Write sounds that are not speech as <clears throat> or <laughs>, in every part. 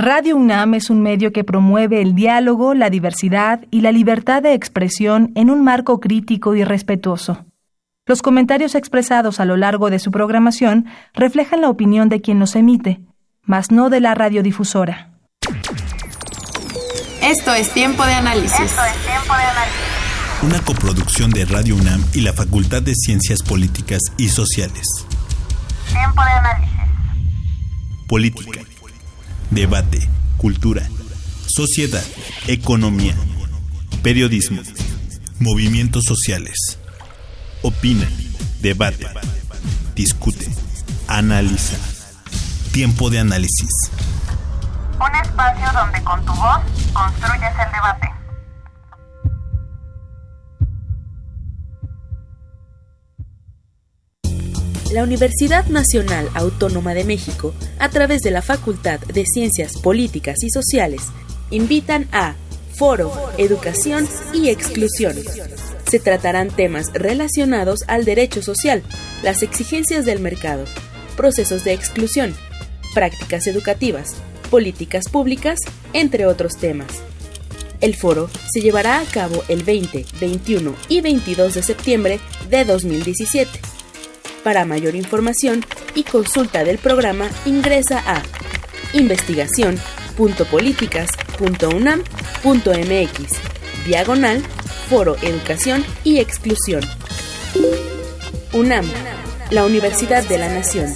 Radio UNAM es un medio que promueve el diálogo, la diversidad y la libertad de expresión en un marco crítico y respetuoso. Los comentarios expresados a lo largo de su programación reflejan la opinión de quien los emite, mas no de la radiodifusora. Esto es Tiempo de Análisis. Esto es Tiempo de Análisis. Una coproducción de Radio UNAM y la Facultad de Ciencias Políticas y Sociales. Tiempo de Análisis. Política debate, cultura, sociedad, economía, periodismo, movimientos sociales. Opina, debate, discute, analiza. Tiempo de análisis. Un espacio donde con tu voz construyes el debate. La Universidad Nacional Autónoma de México, a través de la Facultad de Ciencias Políticas y Sociales, invitan a Foro, Educación y Exclusión. Se tratarán temas relacionados al derecho social, las exigencias del mercado, procesos de exclusión, prácticas educativas, políticas públicas, entre otros temas. El foro se llevará a cabo el 20, 21 y 22 de septiembre de 2017 para mayor información y consulta del programa ingresa a investigación.políticas.unam.mx diagonal Foro Educación y Exclusión. UNAM, la Universidad de la Nación.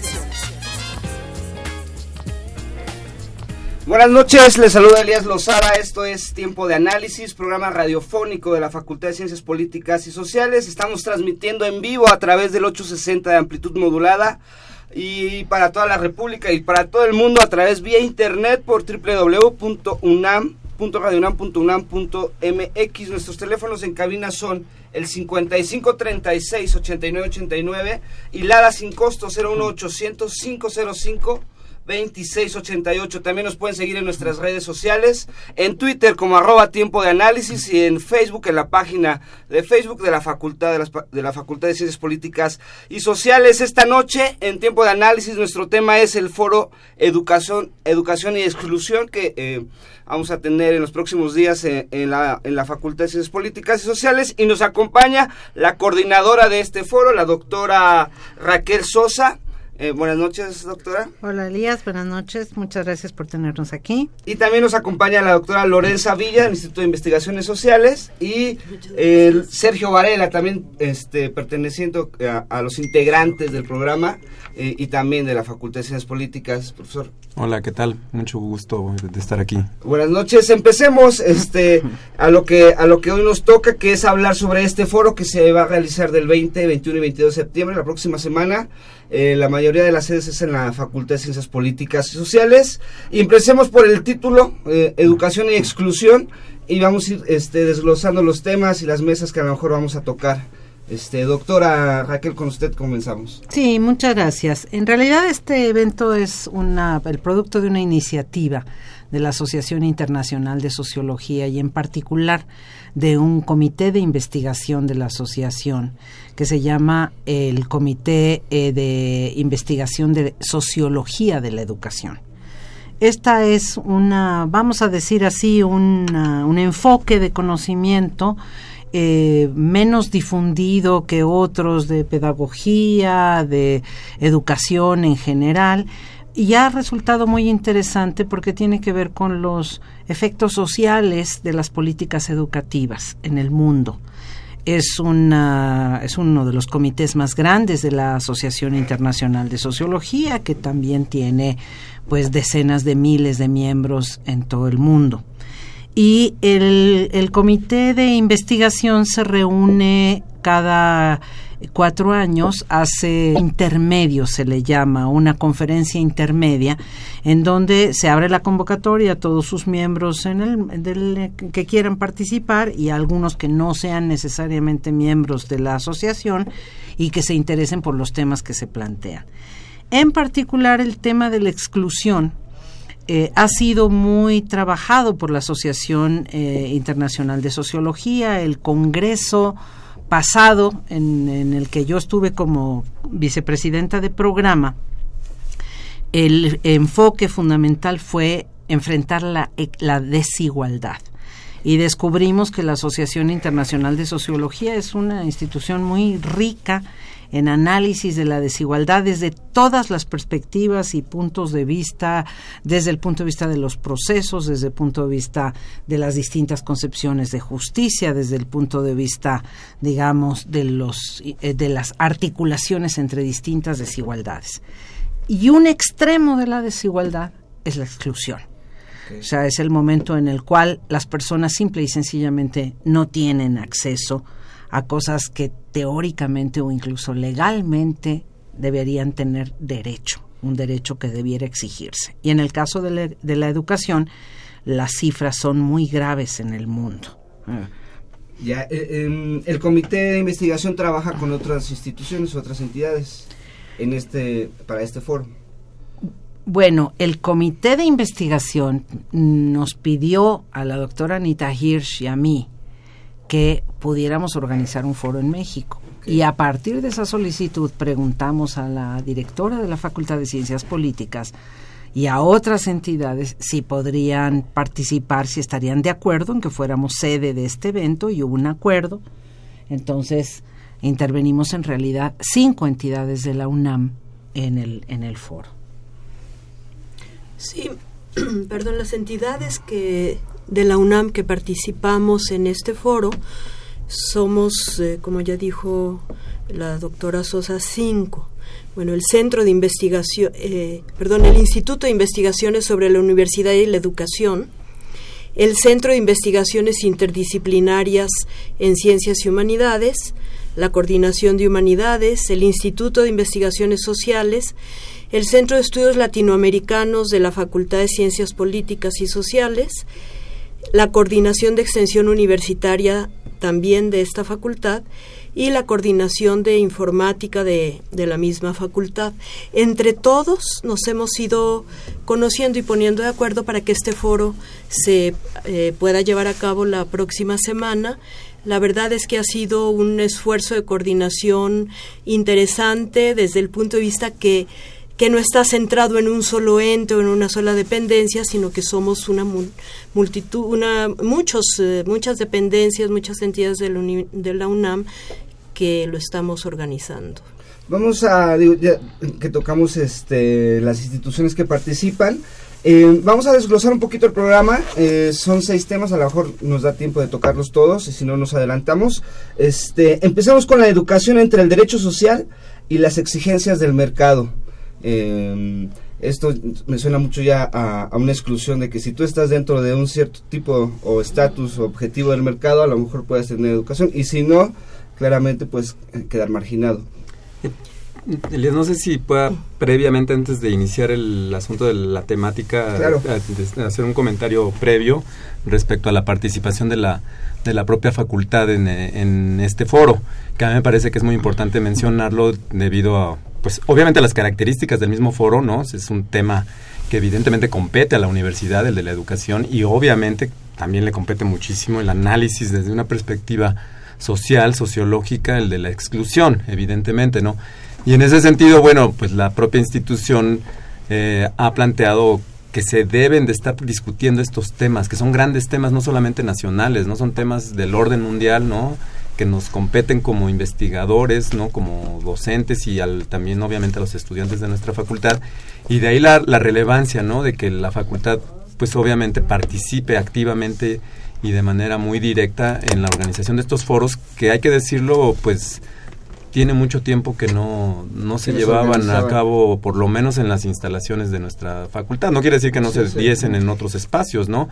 Buenas noches, les saluda Elías Lozada, esto es Tiempo de Análisis, programa radiofónico de la Facultad de Ciencias Políticas y Sociales. Estamos transmitiendo en vivo a través del 860 de amplitud modulada y para toda la República y para todo el mundo a través vía internet por www.unam.radionam.unam.mx. Nuestros teléfonos en cabina son el 55 36 89 89 y Lada sin costo 01800 505 2688. También nos pueden seguir en nuestras redes sociales, en Twitter como arroba tiempo de análisis y en Facebook, en la página de Facebook de la Facultad de, de la Facultad de Ciencias Políticas y Sociales. Esta noche, en tiempo de análisis, nuestro tema es el foro Educación, Educación y Exclusión que eh, vamos a tener en los próximos días en, en, la, en la Facultad de Ciencias Políticas y Sociales y nos acompaña la coordinadora de este foro, la doctora Raquel Sosa. Eh, buenas noches, doctora. Hola, Elías. Buenas noches. Muchas gracias por tenernos aquí. Y también nos acompaña la doctora Lorenza Villa, del Instituto de Investigaciones Sociales, y el Sergio Varela, también este, perteneciendo a, los integrantes del programa eh, y también de la Facultad de Ciencias Políticas. Profesor. Hola, ¿qué tal? Mucho gusto de estar aquí. Buenas noches. Empecemos este, a, lo que, a lo que hoy nos toca, que es hablar sobre este foro que se va a realizar del 20, 21 y 22 de septiembre, la próxima semana. Eh, la mayoría de las sedes es en la Facultad de Ciencias Políticas y Sociales. Y empecemos por el título, eh, Educación y Exclusión, y vamos a ir este, desglosando los temas y las mesas que a lo mejor vamos a tocar. Este, doctora Raquel, con usted comenzamos. Sí, muchas gracias. En realidad este evento es una, el producto de una iniciativa de la Asociación Internacional de Sociología y en particular de un comité de investigación de la asociación que se llama el Comité eh, de Investigación de Sociología de la Educación. Esta es una, vamos a decir así, un enfoque de conocimiento eh, menos difundido que otros de pedagogía, de educación en general, y ha resultado muy interesante porque tiene que ver con los efectos sociales de las políticas educativas en el mundo es, una, es uno de los comités más grandes de la Asociación Internacional de Sociología, que también tiene pues decenas de miles de miembros en todo el mundo. Y el, el comité de investigación se reúne cada cuatro años hace intermedio, se le llama, una conferencia intermedia, en donde se abre la convocatoria a todos sus miembros en el, que quieran participar y a algunos que no sean necesariamente miembros de la asociación y que se interesen por los temas que se plantean. En particular, el tema de la exclusión eh, ha sido muy trabajado por la Asociación eh, Internacional de Sociología, el Congreso pasado en, el que yo estuve como vicepresidenta de programa, el enfoque fundamental fue enfrentar la, la desigualdad. Y descubrimos que la Asociación Internacional de Sociología es una institución muy rica en análisis de la desigualdad desde todas las perspectivas y puntos de vista, desde el punto de vista de los procesos, desde el punto de vista de las distintas concepciones de justicia, desde el punto de vista, digamos, de los eh, de las articulaciones entre distintas desigualdades. Y un extremo de la desigualdad es la exclusión. O sea, es el momento en el cual las personas simple y sencillamente no tienen acceso a cosas que teóricamente o incluso legalmente deberían tener derecho, un derecho que debiera exigirse. Y en el caso de la, de la educación, las cifras son muy graves en el mundo. Ah. Ya, eh, em, el comité de investigación trabaja con otras instituciones, otras entidades en este para este foro. Bueno, el comité de investigación nos pidió a la doctora Anita Hirsch y a mí que pudiéramos organizar un foro en México. Y a partir de esa solicitud preguntamos a la directora de la Facultad de Ciencias Políticas y a otras entidades si podrían participar, si estarían de acuerdo en que fuéramos sede de este evento y hubo un acuerdo. Entonces intervenimos en realidad cinco entidades de la UNAM en el, en el foro. Sí, <clears throat> perdón, las entidades que de la UNAM que participamos en este foro somos, eh, como ya dijo la doctora Sosa, cinco. Bueno, el Centro de Investigación, eh, perdón, el Instituto de Investigaciones sobre la Universidad y la Educación, el Centro de Investigaciones Interdisciplinarias en Ciencias y Humanidades, la Coordinación de Humanidades, el Instituto de Investigaciones Sociales, el Centro de Estudios Latinoamericanos de la Facultad de Ciencias Políticas y Sociales, la Coordinación de Extensión Universitaria también de esta facultad y la coordinación de informática de, de, la misma facultad. Entre todos nos hemos ido conociendo y poniendo de acuerdo para que este foro se eh, pueda llevar a cabo la próxima semana. La verdad es que ha sido un esfuerzo de coordinación interesante desde el punto de vista que que no está centrado en un solo ente o en una sola dependencia, sino que somos una multitud, una, muchos, eh, muchas dependencias, muchas entidades de la, de la, UNAM que lo estamos organizando. Vamos a, ya que tocamos este, las instituciones que participan, eh, vamos a desglosar un poquito el programa. Eh, son seis temas, a lo mejor nos da tiempo de tocarlos todos, y si no nos adelantamos. Este, empezamos con la educación entre el derecho social y las exigencias del mercado. Eh, esto me suena mucho ya a, una exclusión de que si tú estás dentro de un cierto tipo o estatus o objetivo del mercado, a lo mejor puedes tener educación y si no, claramente puedes eh, quedar marginado. Elías, no sé si pueda previamente, antes de iniciar el asunto de la temática, hacer un comentario previo respecto a la participación de la, de la propia facultad en, en este foro, que a mí me parece que es muy importante mencionarlo debido a pues obviamente las características del mismo foro, ¿no? Es un tema que evidentemente compete a la universidad, el de la educación, y obviamente también le compete muchísimo el análisis desde una perspectiva social, sociológica, el de la exclusión, evidentemente, ¿no? Y en ese sentido, bueno, pues la propia institución eh, ha planteado que se deben de estar discutiendo estos temas, que son grandes temas, no solamente nacionales, no son temas del orden mundial, ¿no? Que nos competen como investigadores, ¿no? como docentes y al, también obviamente a los estudiantes de nuestra facultad. Y de ahí la, la relevancia ¿no? de que la facultad pues obviamente participe activamente y de manera muy directa en la organización de estos foros que hay que decirlo pues tiene mucho tiempo que no, no se llevaban a cabo, por lo menos en las instalaciones de nuestra facultad. No quiere decir que no se diesen en otros espacios, ¿no?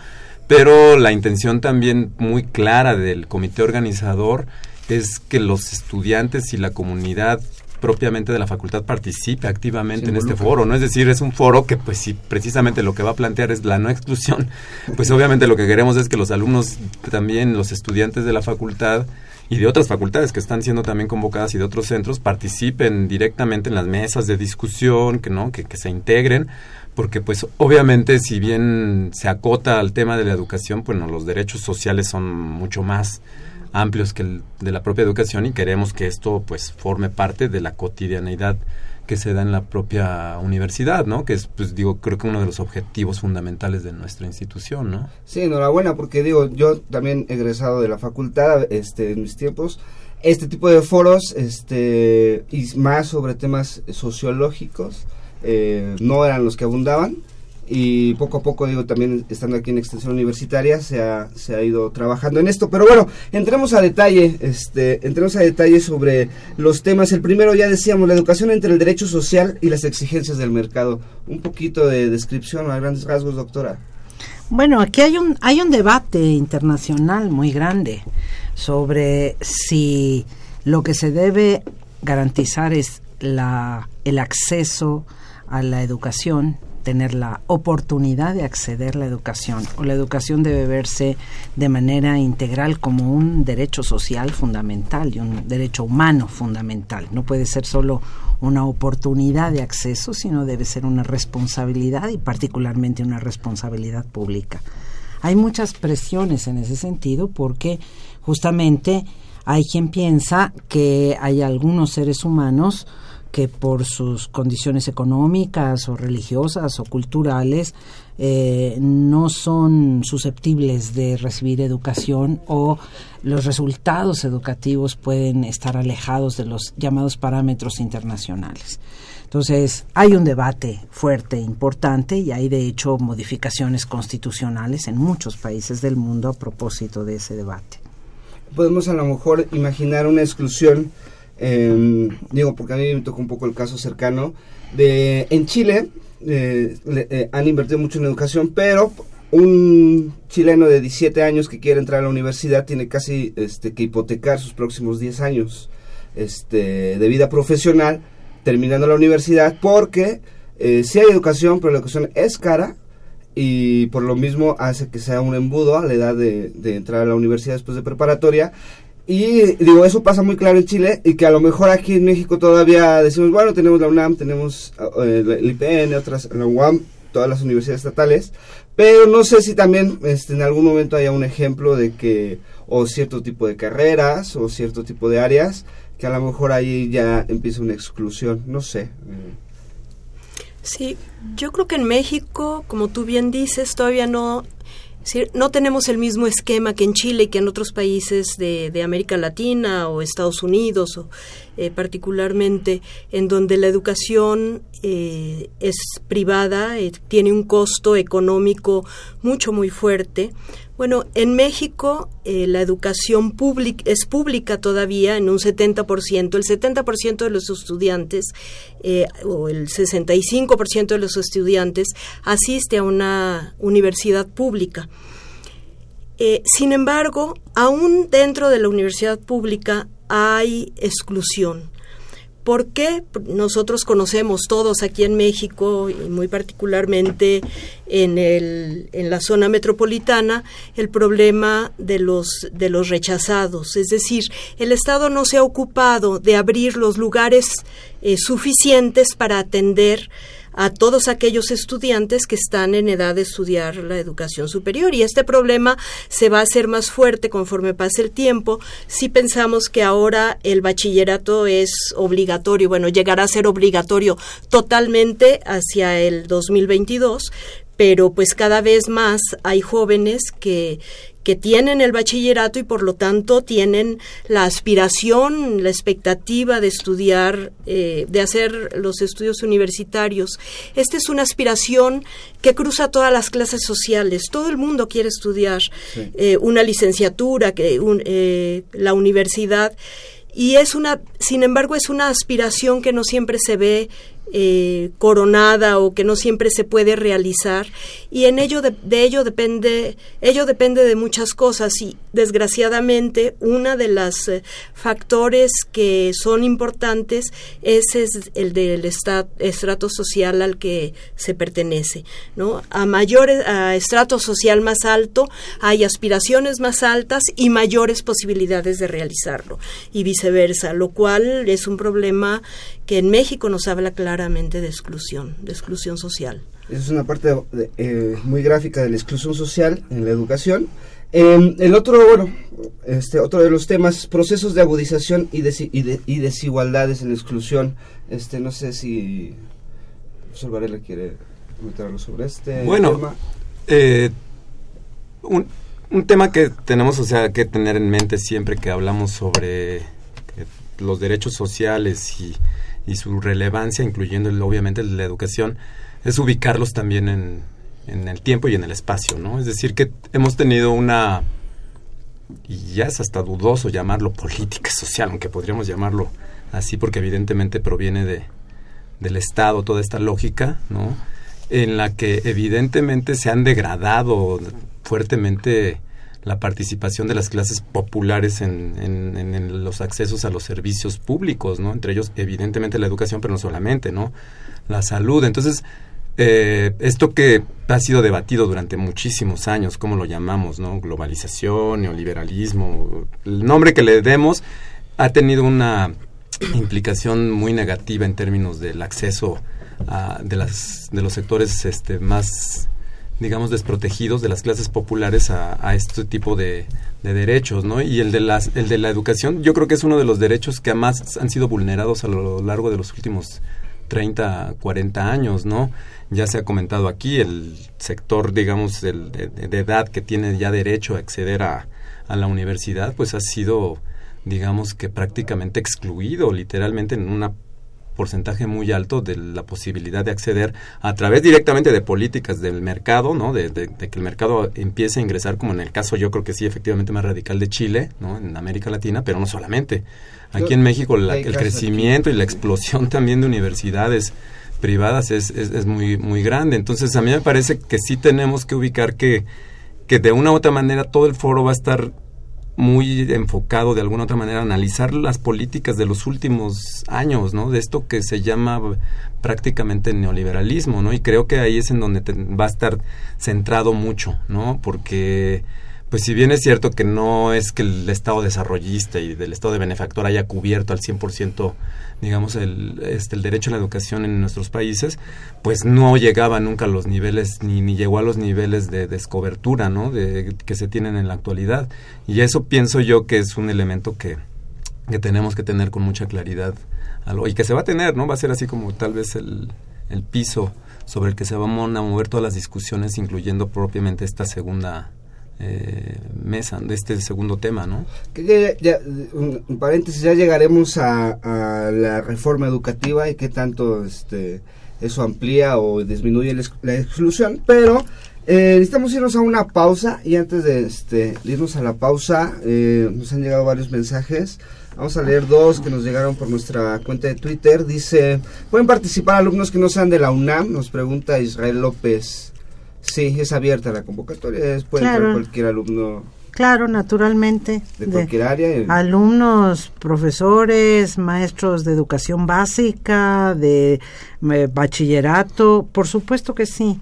pero la intención también muy clara del comité organizador es que los estudiantes y la comunidad propiamente de la facultad participe activamente en este foro, ¿no? Es decir, es un foro que pues si precisamente lo que va a plantear es la no exclusión, <laughs> pues obviamente lo que queremos es que los alumnos también, los estudiantes de la facultad y de otras facultades que están siendo también convocadas y de otros centros participen directamente en las mesas de discusión, que no, que, que se integren porque pues obviamente si bien se acota al tema de la educación, bueno, los derechos sociales son mucho más amplios que el de la propia educación y queremos que esto pues forme parte de la cotidianeidad que se da en la propia universidad, ¿no? Que es, pues digo, creo que uno de los objetivos fundamentales de nuestra institución, ¿no? Sí, enhorabuena, porque digo, yo también egresado de la facultad, este, en mis tiempos, este tipo de foros, este, y más sobre temas sociológicos, eh, no eran los que abundaban, y poco a poco, digo, también estando aquí en Extensión Universitaria, se ha, se ha ido trabajando en esto. Pero bueno, entremos a detalle, este, entremos a detalle sobre los temas. El primero, ya decíamos, la educación entre el derecho social y las exigencias del mercado. Un poquito de descripción a grandes rasgos, doctora. Bueno, aquí hay un, hay un debate internacional muy grande sobre si lo que se debe garantizar es la, el acceso a la educación tener la oportunidad de acceder a la educación o la educación debe verse de manera integral como un derecho social fundamental y un derecho humano fundamental. No puede ser solo una oportunidad de acceso, sino debe ser una responsabilidad y particularmente una responsabilidad pública. Hay muchas presiones en ese sentido porque justamente hay quien piensa que hay algunos seres humanos que por sus condiciones económicas o religiosas o culturales eh, no son susceptibles de recibir educación o los resultados educativos pueden estar alejados de los llamados parámetros internacionales. Entonces, hay un debate fuerte, importante, y hay de hecho modificaciones constitucionales en muchos países del mundo a propósito de ese debate. Podemos a lo mejor imaginar una exclusión Em, digo, porque a mí me tocó un poco el caso cercano. De, en Chile eh, eh, han invertido mucho en educación, pero un chileno de 17 años que quiere entrar a la universidad tiene casi este, que hipotecar sus próximos 10 años este, de vida profesional terminando la universidad porque eh, sí hay educación, pero la educación es cara y por lo mismo hace que sea un embudo a la edad de entrar a la universidad después de preparatoria y digo, eso pasa muy claro en Chile y que a lo mejor aquí en México todavía decimos, bueno, tenemos la UNAM, tenemos eh, el IPN, otras, la UAM, todas las universidades estatales, pero no sé si también este, en algún momento haya un ejemplo de que, o cierto tipo de carreras, o cierto tipo de áreas, que a lo mejor ahí ya empieza una exclusión, no sé. Sí, yo creo que en México, como tú bien dices, todavía no no tenemos el mismo esquema que en Chile y que en otros países de, América Latina o Estados Unidos, o, eh, particularmente en donde la educación eh, es privada, eh, tiene un costo económico mucho, muy fuerte. Bueno, en México la educación pública es pública todavía en un 70%. El 70% de los estudiantes o el 65% de los estudiantes asiste a una universidad pública. sin embargo, aún dentro de la universidad pública hay exclusión. ¿Por qué? Nosotros conocemos todos aquí en México y muy particularmente en, el, en la zona metropolitana el problema de los, de los rechazados. Es decir, el Estado no se ha ocupado de abrir los lugares eh, suficientes para atender a todos aquellos estudiantes que están en edad de estudiar la educación superior. Y este problema se va a hacer más fuerte conforme pase el tiempo si pensamos que ahora el bachillerato es obligatorio, bueno, llegará a ser obligatorio totalmente hacia el 2022, pero pues cada vez más hay jóvenes que que tienen el bachillerato y por lo tanto tienen la aspiración, la expectativa de estudiar, eh, de hacer los estudios universitarios. Esta es una aspiración que cruza todas las clases sociales. Todo el mundo quiere estudiar eh, una licenciatura, que eh, la universidad y es una, sin embargo, es una aspiración que no siempre se ve eh, coronada o que no siempre se puede realizar. Y en ello de, ello depende ello depende de muchas cosas. Y desgraciadamente una de las eh, factores que son importantes es, el del estrato social al que se pertenece no a mayores a estrato social más alto hay aspiraciones más altas y mayores posibilidades de realizarlo y viceversa lo cual es un problema que en México nos habla claramente de exclusión, de exclusión social. Esa es una parte eh, muy gráfica de la exclusión social en la educación. Em, el otro, bueno, este, otro de los temas, procesos de agudización y, y, desigualdades en la exclusión. Este, no sé si profesor Varela quiere comentar algo sobre este bueno, tema. Eh, un, un tema que tenemos, o sea, que tener en mente siempre que hablamos sobre los derechos sociales y, y su relevancia, incluyendo obviamente la educación, es ubicarlos también en, en el tiempo y en el espacio, ¿no? Es decir, que hemos tenido una, y ya es hasta dudoso llamarlo política social, aunque podríamos llamarlo así, porque evidentemente proviene de, del Estado toda esta lógica, ¿no? En la que evidentemente se han degradado fuertemente la participación de las clases populares en, los accesos a los servicios públicos, ¿no? Entre ellos, evidentemente, la educación, pero no solamente, ¿no? La salud. Entonces, eh, esto que ha sido debatido durante muchísimos años, ¿cómo lo llamamos? ¿no? Globalización, neoliberalismo, el nombre que le demos ha tenido una implicación muy negativa en términos del acceso a, de, las, de los sectores este, más digamos desprotegidos de las clases populares a, este tipo de, de, derechos, ¿no? Y el de las, el de la educación, yo creo que es uno de los derechos que más han sido vulnerados a lo largo de los últimos 30, 40 años, ¿no? Ya se ha comentado aquí, el sector, digamos, de, edad que tiene ya derecho a acceder a, la universidad, pues ha sido, digamos que prácticamente excluido, literalmente en un porcentaje muy alto de la posibilidad de acceder a través directamente de políticas del mercado, ¿no? De, de, que el mercado empiece a ingresar, como en el caso yo creo que sí, efectivamente más radical de Chile, ¿no? En América Latina, pero no solamente. Aquí en México el crecimiento y la explosión también de universidades privadas es, es, muy, muy grande. Entonces, a mí me parece que sí tenemos que ubicar que, que de una u otra manera todo el foro va a estar muy enfocado de alguna otra manera a analizar las políticas de los últimos años, ¿no? De esto que se llama prácticamente neoliberalismo, ¿no? Y creo que ahí es en donde va a estar centrado mucho, ¿no? Porque pues si bien es cierto que no es que el Estado desarrollista y del Estado de benefactor haya cubierto al 100% digamos, el, este, el derecho a la educación en nuestros países, pues no llegaba nunca a los niveles, ni, llegó a los niveles de descobertura, ¿no? De, que se tienen en la actualidad. Y eso pienso yo que es un elemento que, que tenemos que tener con mucha claridad. y que se va a tener, ¿no? Va a ser así como tal vez el, el piso sobre el que se van a mover todas las discusiones, incluyendo propiamente esta segunda eh, mesa de este segundo tema, ¿no? Que ya, un, paréntesis, ya llegaremos a, la reforma educativa y qué tanto este, eso amplía o disminuye la, exclusión, pero eh, necesitamos irnos a una pausa y antes de este, irnos a la pausa eh, nos han llegado varios mensajes. Vamos a leer dos que nos llegaron por nuestra cuenta de Twitter. Dice, ¿pueden participar alumnos que no sean de la UNAM? Nos pregunta Israel López. Sí, es abierta la convocatoria, puede claro. cualquier alumno. Claro, naturalmente. De cualquier área. Alumnos, profesores, maestros de educación básica, de eh, bachillerato, por supuesto que sí.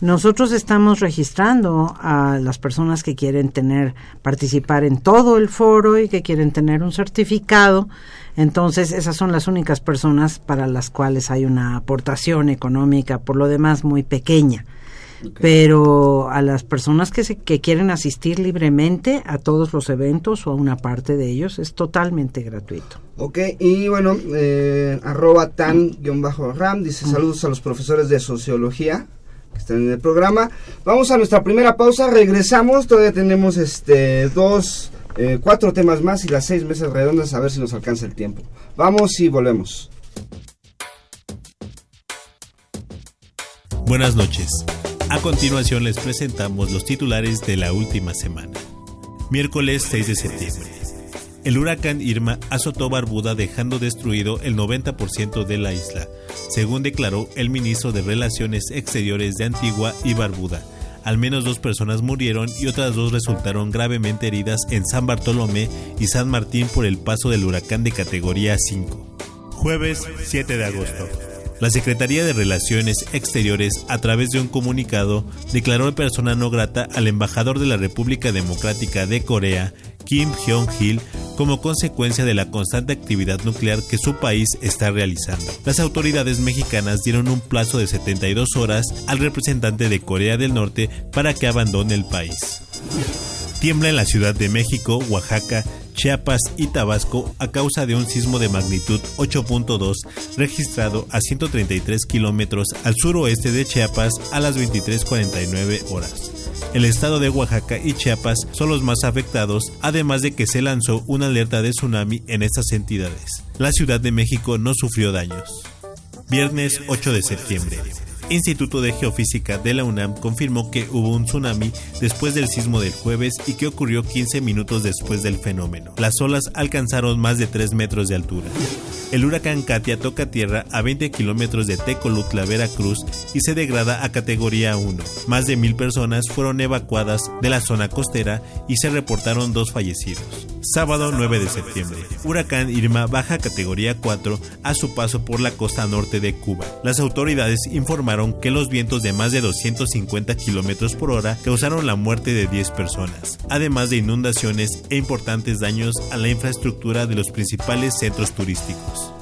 Nosotros estamos registrando a las personas que quieren tener participar en todo el foro y que quieren tener un certificado. Entonces, esas son las únicas personas para las cuales hay una aportación económica, por lo demás muy pequeña. Pero a las personas que, se, que quieren asistir libremente a todos los eventos o a una parte de ellos es totalmente gratuito. Ok, y bueno, eh, arroba tan-ram dice saludos a los profesores de sociología que están en el programa. Vamos a nuestra primera pausa, regresamos, todavía tenemos este dos, eh, cuatro temas más y las seis meses redondas a ver si nos alcanza el tiempo. Vamos y volvemos. Buenas noches. A continuación les presentamos los titulares de la última semana. Miércoles 6 de septiembre. El huracán Irma azotó Barbuda dejando destruido el 90% de la isla, según declaró el ministro de Relaciones Exteriores de Antigua y Barbuda. Al menos dos personas murieron y otras dos resultaron gravemente heridas en San Bartolomé y San Martín por el paso del huracán de categoría 5. Jueves 7 de agosto. La Secretaría de Relaciones Exteriores, a través de un comunicado, declaró persona no grata al embajador de la República Democrática de Corea, Kim Jong-il, como consecuencia de la constante actividad nuclear que su país está realizando. Las autoridades mexicanas dieron un plazo de 72 horas al representante de Corea del Norte para que abandone el país. Tiembla en la Ciudad de México, Oaxaca, Chiapas y Tabasco a causa de un sismo de magnitud 8.2 registrado a 133 kilómetros al suroeste de Chiapas a las 23.49 horas. El estado de Oaxaca y Chiapas son los más afectados, además de que se lanzó una alerta de tsunami en estas entidades. La Ciudad de México no sufrió daños. Viernes 8 de septiembre. Instituto de Geofísica de la UNAM confirmó que hubo un tsunami después del sismo del jueves y que ocurrió 15 minutos después del fenómeno. Las olas alcanzaron más de 3 metros de altura. El huracán Katia toca tierra a 20 kilómetros de Tecolutla, Veracruz y se degrada a categoría 1. Más de mil personas fueron evacuadas de la zona costera y se reportaron dos fallecidos. Sábado 9 de septiembre. Huracán Irma baja categoría 4 a su paso por la costa norte de Cuba. Las autoridades informaron que los vientos de más de 250 kilómetros por hora causaron la muerte de 10 personas, además de inundaciones e importantes daños a la infraestructura de los principales centros turísticos.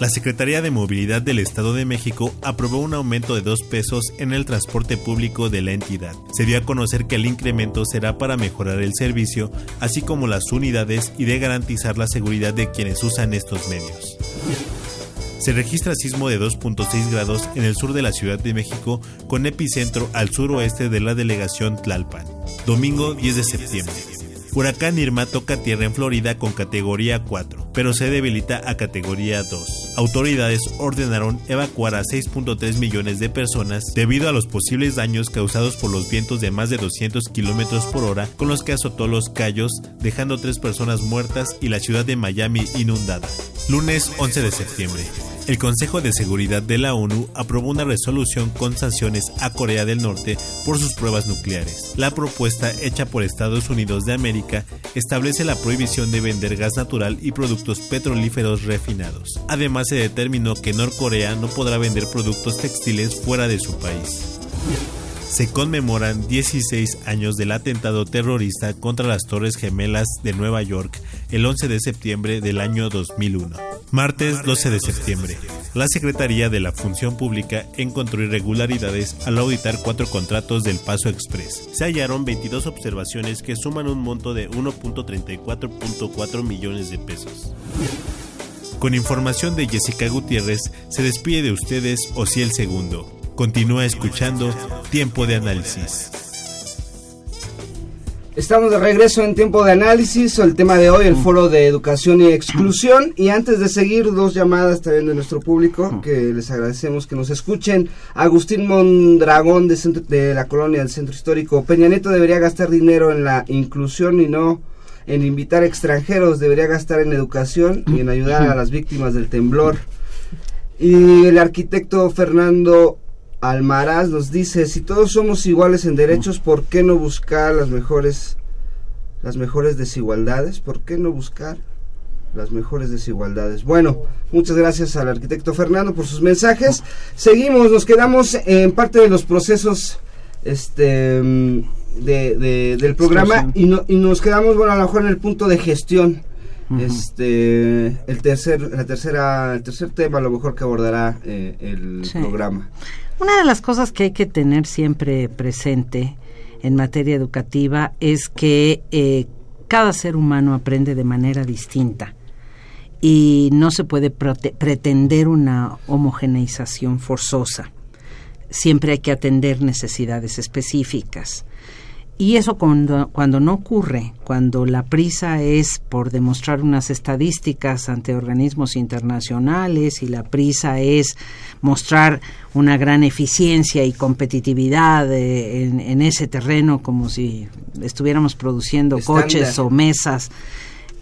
La Secretaría de Movilidad del Estado de México aprobó un aumento de dos pesos en el transporte público de la entidad. Se dio a conocer que el incremento será para mejorar el servicio, así como las unidades y de garantizar la seguridad de quienes usan estos medios. Se registra sismo de 2.6 grados en el sur de la Ciudad de México con epicentro al suroeste de la delegación Tlalpan. Domingo 10 de septiembre. Huracán Irma toca tierra en Florida con categoría 4, pero se debilita a categoría 2. Autoridades ordenaron evacuar a 6.3 millones de personas debido a los posibles daños causados por los vientos de más de 200 kilómetros por hora con los que azotó los Cayos, dejando tres personas muertas y la ciudad de Miami inundada. Lunes 11 de septiembre el Consejo de Seguridad de la ONU aprobó una resolución con sanciones a Corea del Norte por sus pruebas nucleares. La propuesta hecha por Estados Unidos de América establece la prohibición de vender gas natural y productos petrolíferos refinados. Además se determinó que Norcorea no podrá vender productos textiles fuera de su país se conmemoran 16 años del atentado terrorista contra las Torres Gemelas de Nueva York el 11 de septiembre del año 2001. Martes 12 de septiembre. La Secretaría de la Función Pública encontró irregularidades al auditar cuatro contratos del Paso Express. Se hallaron 22 observaciones que suman un monto de 1.34.4 millones de pesos. Con información de Jessica Gutiérrez, se despide de ustedes el Segundo. Continúa escuchando Tiempo de Análisis. Estamos de regreso en Tiempo de Análisis, el tema de hoy, el Foro de Educación y Exclusión. Y antes de seguir, dos llamadas también de nuestro público, que les agradecemos que nos escuchen. Agustín Mondragón, de, de la colonia del Centro Histórico. Peña Neto debería gastar dinero en la inclusión y no en invitar extranjeros, debería gastar en educación y en ayudar a las víctimas del temblor. Y el arquitecto Fernando Almaraz nos dice, si todos somos iguales en derechos, ¿por qué no buscar las mejores las mejores desigualdades? ¿Por qué no buscar las mejores desigualdades? Bueno, muchas gracias al arquitecto Fernando por sus mensajes. Seguimos, nos quedamos en parte de los procesos este de, del programa y, no, y nos quedamos, bueno, a lo mejor en el punto de gestión. Este, el tercer, la tercera, el tercer tema a lo mejor que abordará eh, el programa. Una de las cosas que hay que tener siempre presente en materia educativa es que eh, cada ser humano aprende de manera distinta y no se puede pretender una homogeneización forzosa. Siempre hay que atender necesidades específicas. Y eso cuando, cuando no ocurre, cuando la prisa es por demostrar unas estadísticas ante organismos internacionales y la prisa es mostrar una gran eficiencia y competitividad eh, en, ese terreno como si estuviéramos produciendo coches o mesas,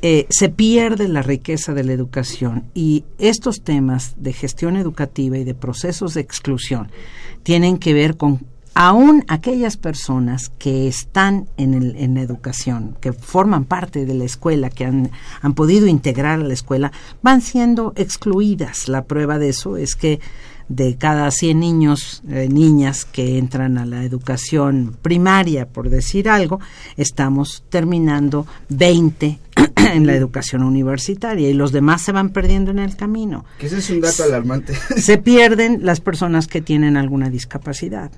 eh, se pierde la riqueza de la educación. Y estos temas de gestión educativa y de procesos de exclusión tienen que ver con aún aquellas personas que están en, el, en la educación, que forman parte de la escuela, que han, han podido integrar a la escuela, van siendo excluidas. La prueba de eso es que de cada 100 niños, eh, niñas que entran a la educación primaria, por decir algo, estamos terminando 20 <clears throat> en la educación universitaria y los demás se van perdiendo en el camino. ese es un dato alarmante. Se pierden las personas que tienen alguna discapacidad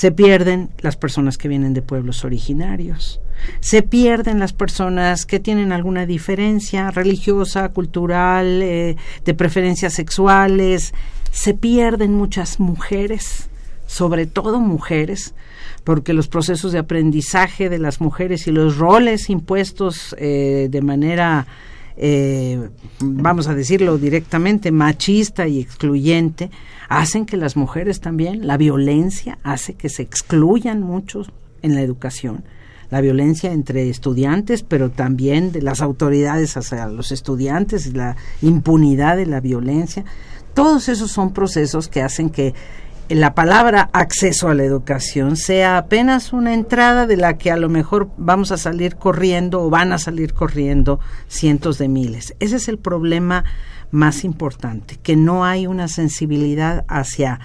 Se pierden las personas que vienen de pueblos originarios. Se pierden las personas que tienen alguna diferencia religiosa, cultural, eh, de preferencias sexuales. Se pierden muchas mujeres, sobre todo mujeres, porque los procesos de aprendizaje de las mujeres y los roles impuestos eh, de manera eh, vamos a decirlo directamente, machista y excluyente, hacen que las mujeres también, la violencia hace que se excluyan muchos en la educación. La violencia entre estudiantes, pero también de las autoridades hacia los estudiantes, la impunidad de la violencia. Todos esos son procesos que hacen que la palabra acceso a la educación sea apenas una entrada de la que a lo mejor vamos a salir corriendo o van a salir corriendo cientos de miles. Ese es el problema más importante, que no hay una sensibilidad hacia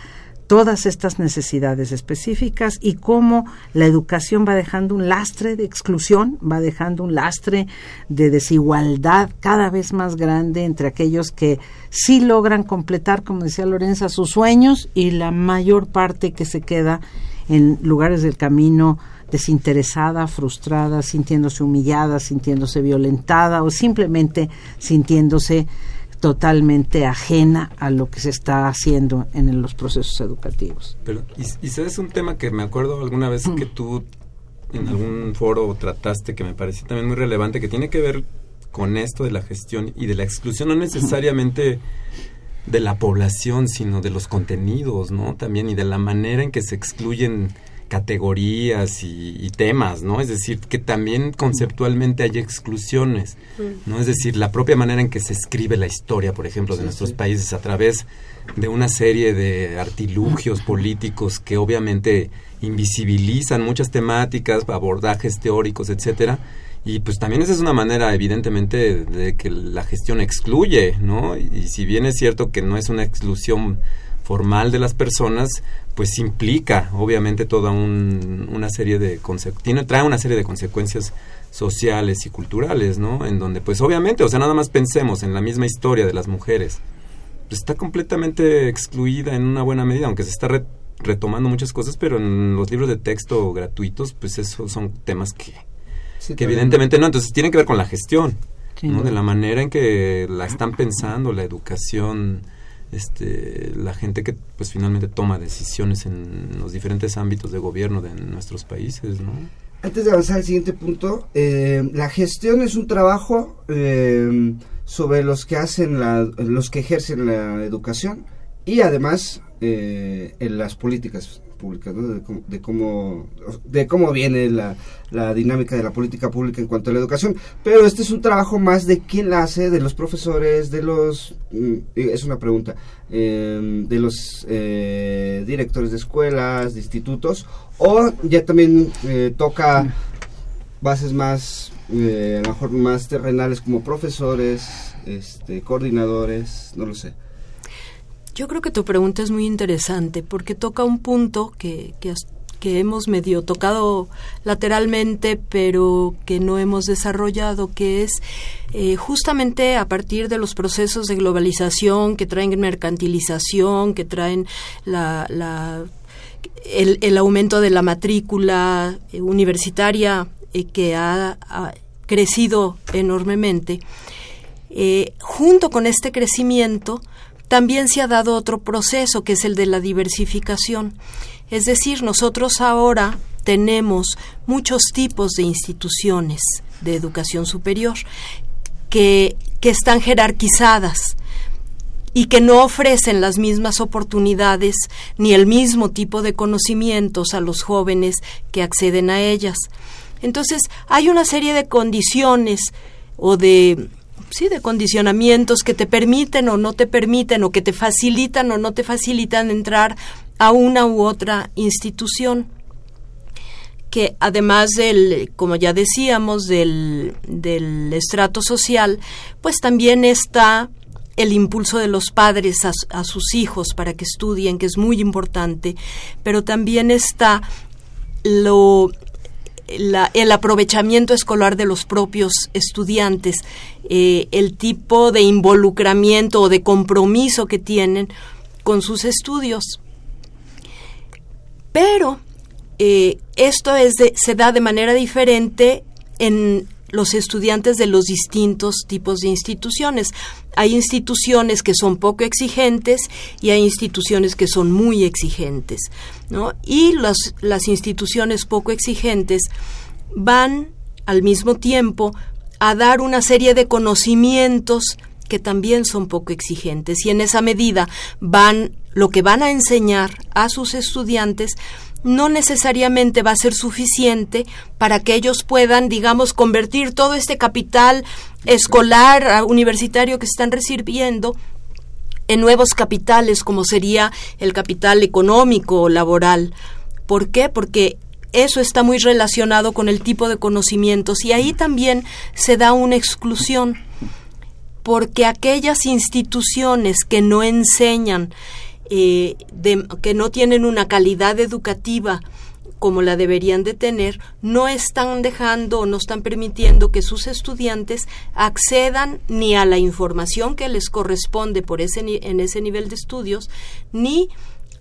todas estas necesidades específicas y cómo la educación va dejando un lastre de exclusión, va dejando un lastre de desigualdad cada vez más grande entre aquellos que sí logran completar, como decía Lorenza, sus sueños y la mayor parte que se queda en lugares del camino desinteresada, frustrada, sintiéndose humillada, sintiéndose violentada o simplemente sintiéndose totalmente ajena a lo que se está haciendo en los procesos educativos. Pero, y, sabes un tema que me acuerdo alguna vez que tú en algún foro trataste que me pareció también muy relevante, que tiene que ver con esto de la gestión y de la exclusión, no necesariamente de la población, sino de los contenidos, ¿no? También y de la manera en que se excluyen categorías y, temas, ¿no? Es decir, que también conceptualmente hay exclusiones, ¿no? Es decir, la propia manera en que se escribe la historia, por ejemplo, de nuestros países a través de una serie de artilugios políticos que obviamente invisibilizan muchas temáticas, abordajes teóricos, etcétera, y pues también esa es una manera, evidentemente, de que la gestión excluye, ¿no? Y si bien es cierto que no es una exclusión formal de las personas, pues implica obviamente toda una serie de tiene trae una serie de consecuencias sociales y culturales, ¿no? En donde pues obviamente, o sea, nada más pensemos en la misma historia de las mujeres. Pues está completamente excluida en una buena medida, aunque se está retomando muchas cosas, pero en los libros de texto gratuitos, pues esos son temas que, que evidentemente no, entonces tienen que ver con la gestión, ¿no? De la manera en que la están pensando, la educación, este, la gente que pues finalmente toma decisiones en los diferentes ámbitos de gobierno de nuestros países, ¿no? Antes de avanzar al siguiente punto, eh, la gestión es un trabajo eh, sobre los que hacen la, los que ejercen la educación y además eh, en las políticas públicas, de, cómo, de, cómo, viene la, la, dinámica de la política pública en cuanto a la educación. Pero este es un trabajo más de quién la hace, de los profesores, de los, mm, es una pregunta, em, de los eh, directores de escuelas, de institutos, o ya también eh, toca bases más, eh, mejor más terrenales como profesores, este, coordinadores, no lo sé. Yo creo que tu pregunta es muy interesante porque toca un punto que, que, hemos medio tocado lateralmente, pero que no hemos desarrollado, que es eh, justamente a partir de los procesos de globalización que traen mercantilización, que traen la, el, aumento de la matrícula eh, universitaria eh, que ha, crecido enormemente. junto con este crecimiento, también se ha dado otro proceso que es el de la diversificación. Es decir, nosotros ahora tenemos muchos tipos de instituciones de educación superior que, que están jerarquizadas y que no ofrecen las mismas oportunidades ni el mismo tipo de conocimientos a los jóvenes que acceden a ellas. Entonces, hay una serie de condiciones o de sí, de condicionamientos que te permiten o no te permiten o que te facilitan o no te facilitan entrar a una u otra institución. Que además del, como ya decíamos, del, del estrato social, pues también está el impulso de los padres a, a, sus hijos para que estudien, que es muy importante, pero también está lo el aprovechamiento escolar de los propios estudiantes, eh, el tipo de involucramiento o de compromiso que tienen con sus estudios. Pero eh, esto es se da de manera diferente en los estudiantes de los distintos tipos de instituciones. Hay instituciones que son poco exigentes y hay instituciones que son muy exigentes. ¿no? Y las, las instituciones poco exigentes van al mismo tiempo a dar una serie de conocimientos que también son poco exigentes y en esa medida van lo que van a enseñar a sus estudiantes no necesariamente va a ser suficiente para que ellos puedan, digamos, convertir todo este capital escolar, universitario que están recibiendo en nuevos capitales, como sería el capital económico o laboral. ¿Por qué? Porque eso está muy relacionado con el tipo de conocimientos y ahí también se da una exclusión, porque aquellas instituciones que no enseñan eh, que no tienen una calidad educativa como la deberían de tener, no están dejando o no están permitiendo que sus estudiantes accedan ni a la información que les corresponde por ese, en ese nivel de estudios, ni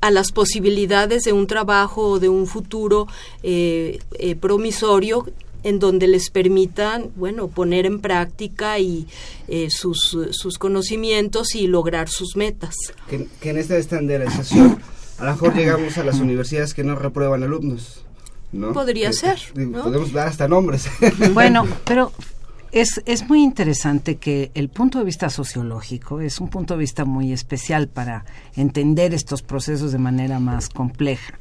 a las posibilidades de un trabajo o de un futuro eh, eh, promisorio en donde les permitan, bueno, poner en práctica y eh, sus, sus conocimientos y lograr sus metas. Que, en esta estandarización a lo mejor llegamos a las universidades que no reprueban alumnos. ¿no? Podría ser. Podemos dar hasta nombres. <laughs> Bueno, pero es, es muy interesante que el punto de vista sociológico es un punto de vista muy especial para entender estos procesos de manera más compleja.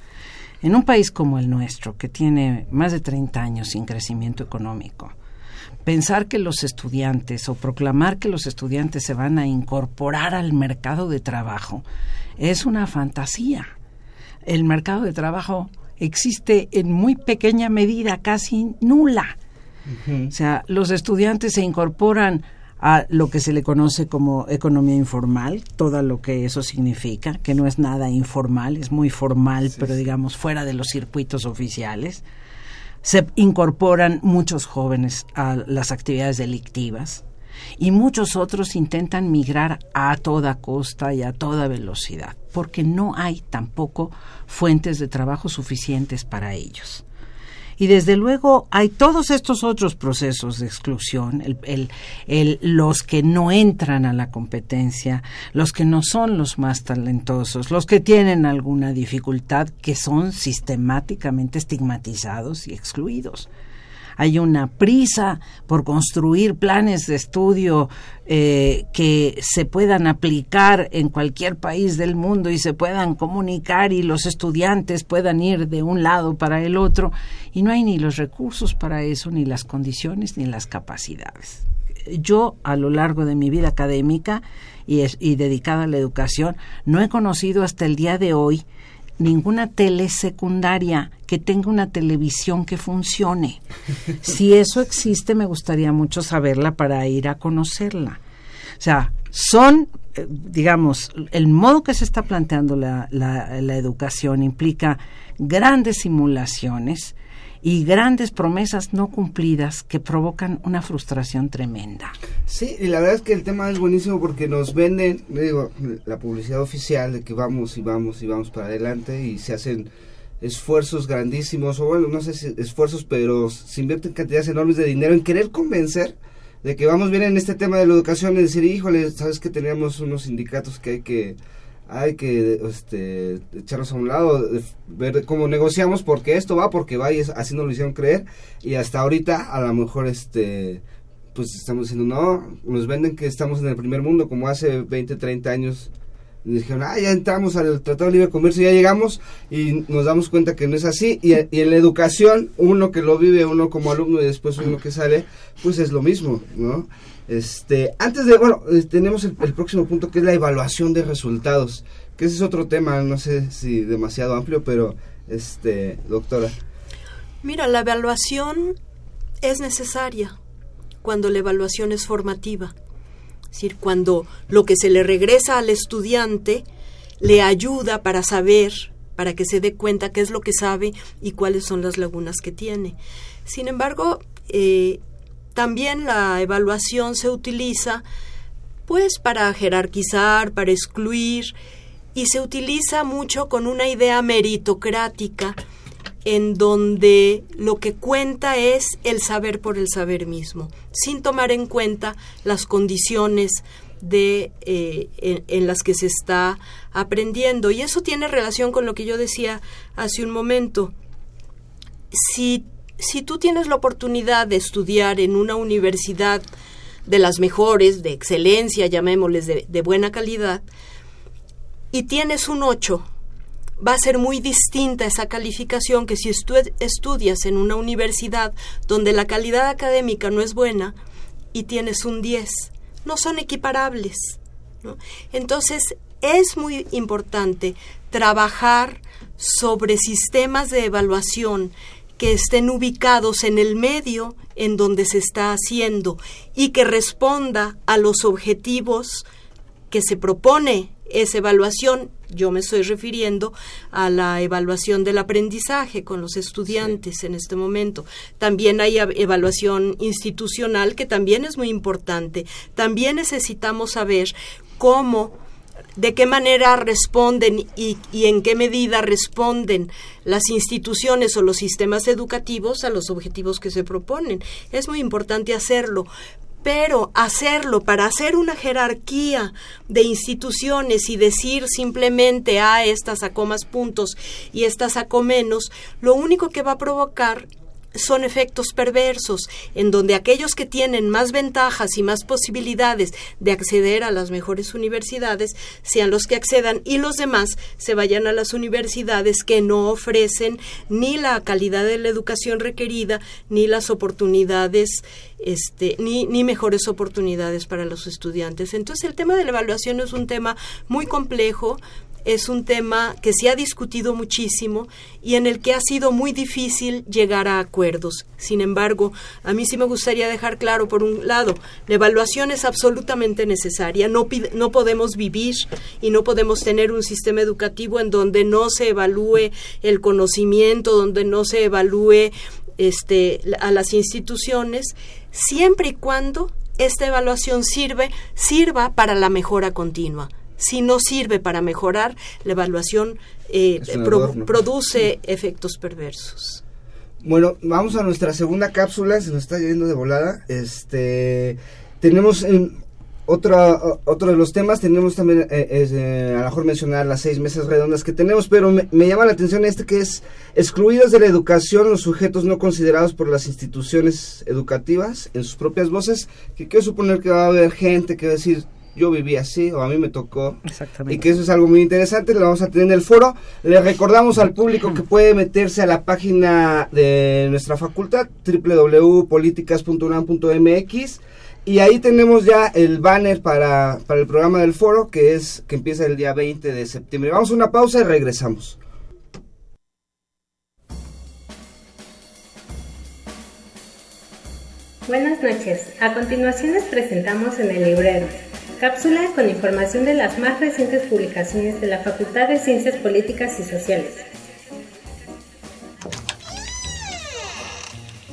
En un país como el nuestro, que tiene más de 30 años sin crecimiento económico, pensar que los estudiantes o proclamar que los estudiantes se van a incorporar al mercado de trabajo es una fantasía. El mercado de trabajo existe en muy pequeña medida, casi nula. O sea, los estudiantes se incorporan a lo que se le conoce como economía informal, todo lo que eso significa, que no es nada informal, es muy formal, pero digamos fuera de los circuitos oficiales. Se incorporan muchos jóvenes a las actividades delictivas y muchos otros intentan migrar a toda costa y a toda velocidad, porque no hay tampoco fuentes de trabajo suficientes para ellos. Y desde luego hay todos estos otros procesos de exclusión, el, el, los que no entran a la competencia, los que no son los más talentosos, los que tienen alguna dificultad, que son sistemáticamente estigmatizados y excluidos hay una prisa por construir planes de estudio eh, que se puedan aplicar en cualquier país del mundo y se puedan comunicar y los estudiantes puedan ir de un lado para el otro y no hay ni los recursos para eso, ni las condiciones, ni las capacidades. Yo a lo largo de mi vida académica y, y dedicada a la educación no he conocido hasta el día de hoy ninguna telesecundaria que tenga una televisión que funcione. Si eso existe, me gustaría mucho saberla para ir a conocerla. O sea, son, eh, digamos, el modo que se está planteando la, la, la educación implica grandes simulaciones y grandes promesas no cumplidas que provocan una frustración tremenda. Sí, y la verdad es que el tema es buenísimo porque nos venden, digo, la publicidad oficial de que vamos y vamos y vamos para adelante y se hacen esfuerzos grandísimos, o bueno, no sé si esfuerzos, pero se invierten cantidades enormes de dinero en querer convencer de que vamos bien en este tema de la educación y decir, híjole, sabes que tenemos unos sindicatos que hay que hay que este, echarnos a un lado, ver cómo negociamos, porque esto va, porque va, y así nos lo hicieron creer, y hasta ahorita a lo mejor este pues estamos diciendo, no, nos venden que estamos en el primer mundo, como hace 20, 30 años, dijeron, ah, ya entramos al Tratado de Libre Comercio, ya llegamos, y nos damos cuenta que no es así, y, y en la educación, uno que lo vive, uno como alumno, y después uno que sale, pues es lo mismo, ¿no? Este, antes de, bueno, eh, tenemos el, próximo punto que es la evaluación de resultados, que ese es otro tema, no sé si demasiado amplio, pero, este, doctora. Mira, la evaluación es necesaria cuando la evaluación es formativa, es decir, cuando lo que se le regresa al estudiante le ayuda para saber, para que se dé cuenta qué es lo que sabe y cuáles son las lagunas que tiene. Sin embargo, eh, también la evaluación se utiliza pues para jerarquizar, para excluir y se utiliza mucho con una idea meritocrática en donde lo que cuenta es el saber por el saber mismo, sin tomar en cuenta las condiciones de eh, en, las que se está aprendiendo. Y eso tiene relación con lo que yo decía hace un momento. Si, si tú tienes la oportunidad de estudiar en una universidad de las mejores, de excelencia, llamémosles de, buena calidad, y tienes un 8 va a ser muy distinta esa calificación que si estudias en una universidad donde la calidad académica no es buena y tienes un 10. No son equiparables. Entonces, es muy importante trabajar sobre sistemas de evaluación que estén ubicados en el medio en donde se está haciendo y que responda a los objetivos que se propone esa evaluación yo me estoy refiriendo a la evaluación del aprendizaje con los estudiantes en este momento. También hay evaluación institucional que también es muy importante. También necesitamos saber cómo de qué manera responden y, y, en qué medida responden las instituciones o los sistemas educativos a los objetivos que se proponen. Es muy importante hacerlo, pero hacerlo para hacer una jerarquía de instituciones y decir simplemente a ah, estas sacó más puntos y estas sacó menos, lo único que va a provocar son efectos perversos, en donde aquellos que tienen más ventajas y más posibilidades de acceder a las mejores universidades sean los que accedan y los demás se vayan a las universidades que no ofrecen ni la calidad de la educación requerida ni las oportunidades este, ni, ni mejores oportunidades para los estudiantes. Entonces el tema de la evaluación es un tema muy complejo, es un tema que se ha discutido muchísimo y en el que ha sido muy difícil llegar a acuerdos. Sin embargo, a mí sí me gustaría dejar claro, por un lado, la evaluación es absolutamente necesaria. No, no podemos vivir y no podemos tener un sistema educativo en donde no se evalúe el conocimiento, donde no se evalúe este, a las instituciones, siempre y cuando esta evaluación sirve, sirva para la mejora continua si no sirve para mejorar, la evaluación eh, produce efectos perversos. Bueno, vamos a nuestra segunda cápsula, se nos está yendo de volada. Este, tenemos en otra, otro de los temas, tenemos también, eh, eh, a lo mejor mencionar las seis mesas redondas que tenemos, pero me, me, llama la atención este que es excluidos de la educación los sujetos no considerados por las instituciones educativas en sus propias voces, que quiero suponer que va a haber gente que va a decir, yo viví así o a mí me tocó. Exactamente. Y que eso es algo muy interesante, lo vamos a tener en el foro. Le recordamos al público que puede meterse a la página de nuestra facultad, www.políticas.unam.mx. Y ahí tenemos ya el banner para, para el programa del foro, que es que empieza el día 20 de septiembre. Vamos a una pausa y regresamos. Buenas noches. A continuación les presentamos en el librero Cápsula con información de las más recientes publicaciones de la Facultad de Ciencias Políticas y Sociales.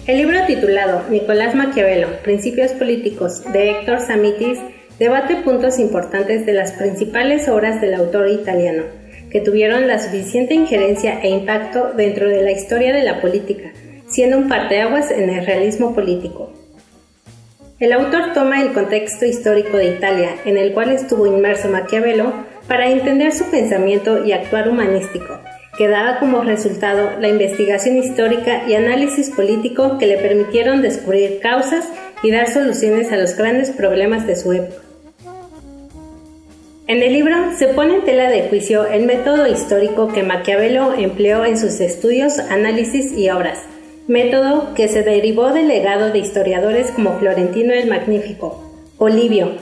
El libro titulado Nicolás Maquiavelo, Principios Políticos de Héctor Samitis debate puntos importantes de las principales obras del autor italiano, que tuvieron la suficiente injerencia e impacto dentro de la historia de la política, siendo un parteaguas en el realismo político. El autor toma el contexto histórico de Italia, en el cual estuvo inmerso Maquiavelo, para entender su pensamiento y actuar humanístico, que daba como resultado la investigación histórica y análisis político que le permitieron descubrir causas y dar soluciones a los grandes problemas de su época. En el libro se pone en tela de juicio el método histórico que Maquiavelo empleó en sus estudios, análisis y obras, método que se derivó del legado de historiadores como Florentino el Magnífico, Olivio,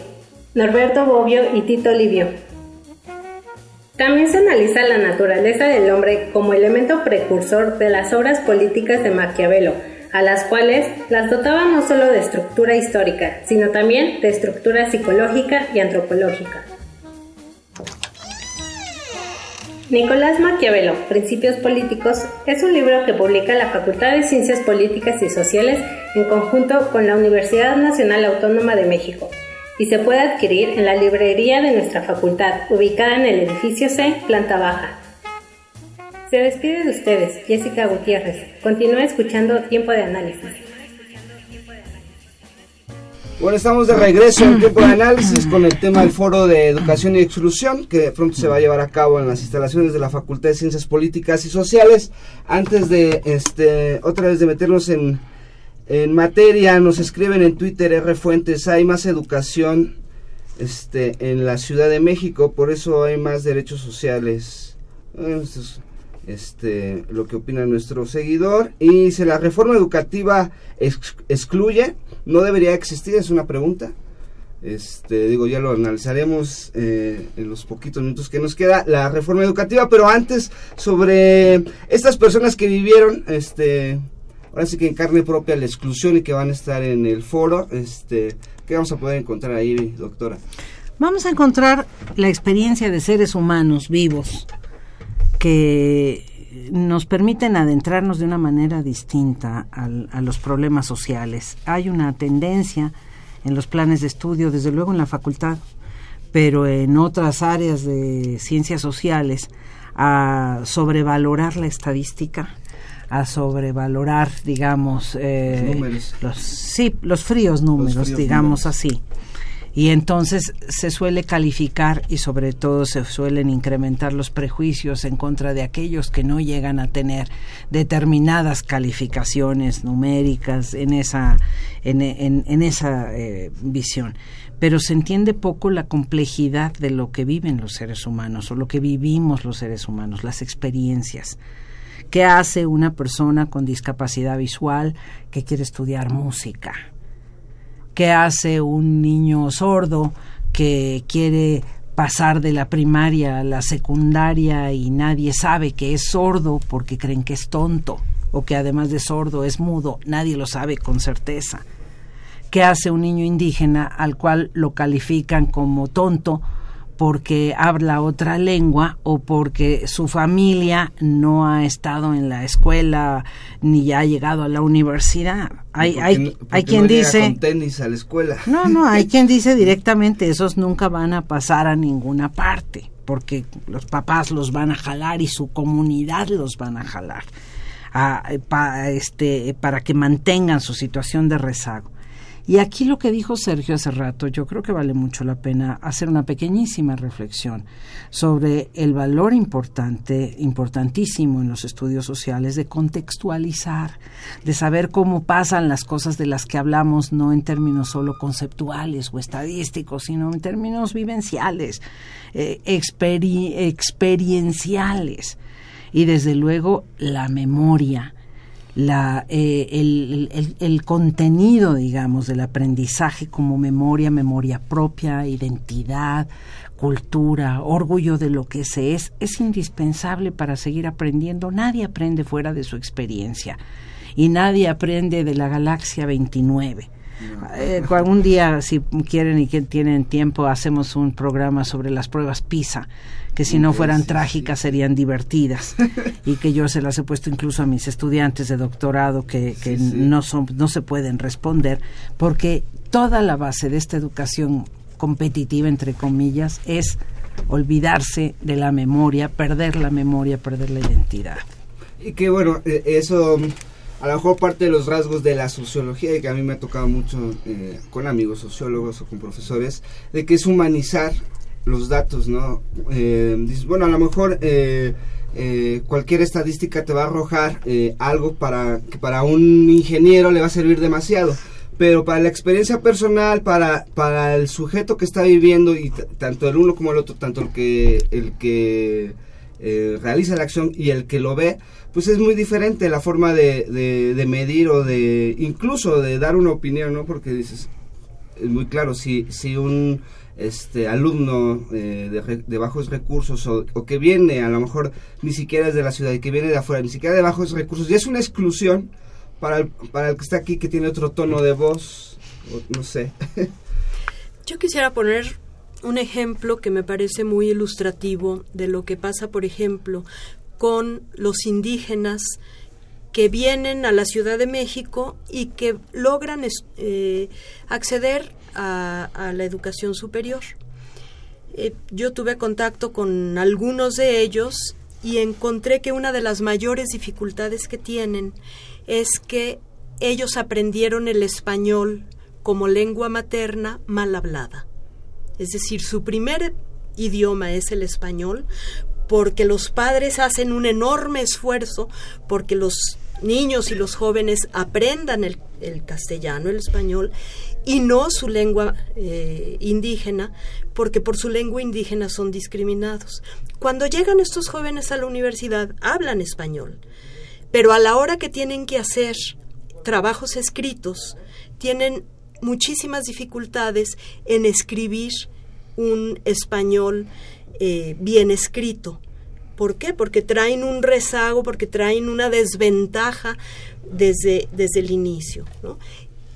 Norberto Bobbio y Tito Livio. También se analiza la naturaleza del hombre como elemento precursor de las obras políticas de Maquiavelo, a las cuales las dotaba no solo de estructura histórica, sino también de estructura psicológica y antropológica. Nicolás Maquiavelo, Principios Políticos, es un libro que publica la Facultad de Ciencias Políticas y Sociales en conjunto con la Universidad Nacional Autónoma de México y se puede adquirir en la librería de nuestra facultad, ubicada en el edificio C, planta baja. Se despide de ustedes, Jessica Gutiérrez. Continúa escuchando Tiempo de Análisis. Bueno, estamos de regreso en tiempo de análisis con el tema del Foro de Educación y Exclusión, que pronto se va a llevar a cabo en las instalaciones de la Facultad de Ciencias Políticas y Sociales. Antes de, este, otra vez de meternos en, en materia, nos escriben en Twitter R Fuentes, hay más educación este, en la Ciudad de México, por eso hay más derechos sociales. Este, lo que opina nuestro seguidor. Y dice, la reforma educativa excluye, no debería existir, es una pregunta. Este, digo, ya lo analizaremos eh, en los poquitos minutos que nos queda, la reforma educativa, pero antes sobre estas personas que vivieron, este, ahora sí que en carne propia la exclusión y que van a estar en el foro, este, ¿qué vamos a poder encontrar ahí, doctora? Vamos a encontrar la experiencia de seres humanos vivos que nos permiten adentrarnos de una manera distinta a los problemas sociales. Hay una tendencia en los planes de estudio, desde luego en la facultad, pero en otras áreas de ciencias sociales, a sobrevalorar la estadística, a sobrevalorar, digamos, eh, los, sí, los fríos números, digamos así y entonces se suele calificar y sobre todo se suelen incrementar los prejuicios en contra de aquellos que no llegan a tener determinadas calificaciones numéricas en esa en, esa eh, visión pero se entiende poco la complejidad de lo que viven los seres humanos o lo que vivimos los seres humanos las experiencias ¿Qué hace una persona con discapacidad visual que quiere estudiar música? ¿Qué hace un niño sordo que quiere pasar de la primaria a la secundaria y nadie sabe que es sordo porque creen que es tonto o que además de sordo es mudo, nadie lo sabe con certeza. ¿Qué hace un niño indígena al cual lo califican como tonto porque habla otra lengua o porque su familia no ha estado en la escuela ni ha llegado a la universidad. Hay, hay, hay quien dice... Con tenis a la escuela. No, no, hay <laughs> quien dice directamente, esos nunca van a pasar a ninguna parte, porque los papás los van a jalar y su comunidad los van a jalar este, para que mantengan su situación de rezago. Y aquí lo que dijo Sergio hace rato, yo creo que vale mucho la pena hacer una pequeñísima reflexión sobre el valor importante, importantísimo en los estudios sociales de contextualizar, de saber cómo pasan las cosas de las que hablamos, no en términos solo conceptuales o estadísticos, sino en términos vivenciales, eh, experienciales. Y desde luego la memoria la, eh, el, el, contenido, digamos, del aprendizaje como memoria, memoria propia, identidad, cultura, orgullo de lo que se es, es indispensable para seguir aprendiendo. Nadie aprende fuera de su experiencia y nadie aprende de la galaxia 29. Eh, algún día, si quieren y que tienen tiempo, hacemos un programa sobre las pruebas PISA que si no fueran trágicas serían divertidas. Y que yo se las he puesto incluso a mis estudiantes de doctorado que, no son no se pueden responder porque toda la base de esta educación competitiva entre comillas es olvidarse de la memoria, perder la memoria, perder la identidad. Y que bueno, e, eso a lo mejor parte de los rasgos de la sociología y que a mí me ha tocado mucho eh, con amigos sociólogos o con profesores, de que es humanizar los datos, ¿no? Eh, bueno, a lo mejor eh, eh, cualquier estadística te va a arrojar algo para que para un ingeniero le va a servir demasiado, pero para la experiencia personal, para, para el sujeto que está viviendo y tanto el uno como el otro, tanto el que el que realiza la acción y el que lo ve, pues es muy diferente la forma de, de, de medir o de incluso de dar una opinión, ¿no? Porque dices, es muy claro, si, si un este alumno eh, de, bajos recursos o, que viene a lo mejor ni siquiera es de la ciudad y que viene de afuera, ni siquiera de bajos recursos, y es una exclusión para el, para el que está aquí que tiene otro tono de voz, no sé. <laughs> Yo quisiera poner un ejemplo que me parece muy ilustrativo de lo que pasa, por ejemplo, con los indígenas que vienen a la Ciudad de México y que logran eh, acceder a, la educación superior. Eh, yo tuve contacto con algunos de ellos y encontré que una de las mayores dificultades que tienen es que ellos aprendieron el español como lengua materna mal hablada. Es decir, su primer idioma es el español porque los padres hacen un enorme esfuerzo porque los niños y los jóvenes aprendan el, castellano, el español, y no su lengua eh, indígena, porque por su lengua indígena son discriminados. Cuando llegan estos jóvenes a la universidad, hablan español, pero a la hora que tienen que hacer trabajos escritos, tienen muchísimas dificultades en escribir un español eh, bien escrito. ¿Por qué? Porque traen un rezago, porque traen una desventaja desde, desde el inicio.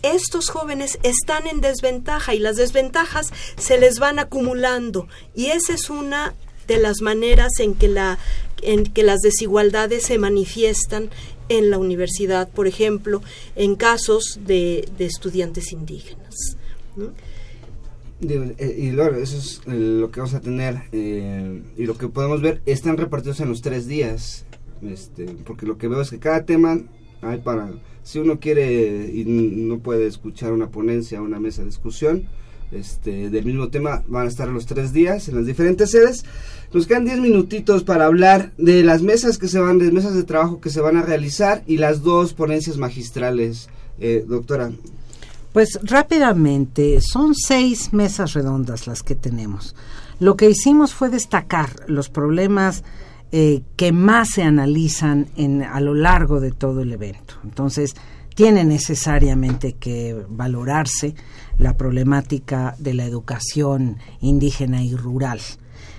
Estos jóvenes están en desventaja y las desventajas se les van acumulando y esa es una de las maneras en que, la, en que las desigualdades se manifiestan en la universidad, por ejemplo, en casos de, estudiantes indígenas. Eh, y luego eso es eh, lo que vamos a tener eh, y lo que podemos ver están repartidos en los tres días este, porque lo que veo es que cada tema hay para si uno quiere y no puede escuchar una ponencia una mesa de discusión este, del mismo tema van a estar los tres días en las diferentes sedes nos quedan diez minutitos para hablar de las mesas que se van de mesas de trabajo que se van a realizar y las dos ponencias magistrales doctora pues rápidamente, son seis mesas redondas las que tenemos. Lo que hicimos fue destacar los problemas eh, que más se analizan en, a lo largo de todo el evento. Entonces, tiene necesariamente que valorarse la problemática de la educación indígena y rural.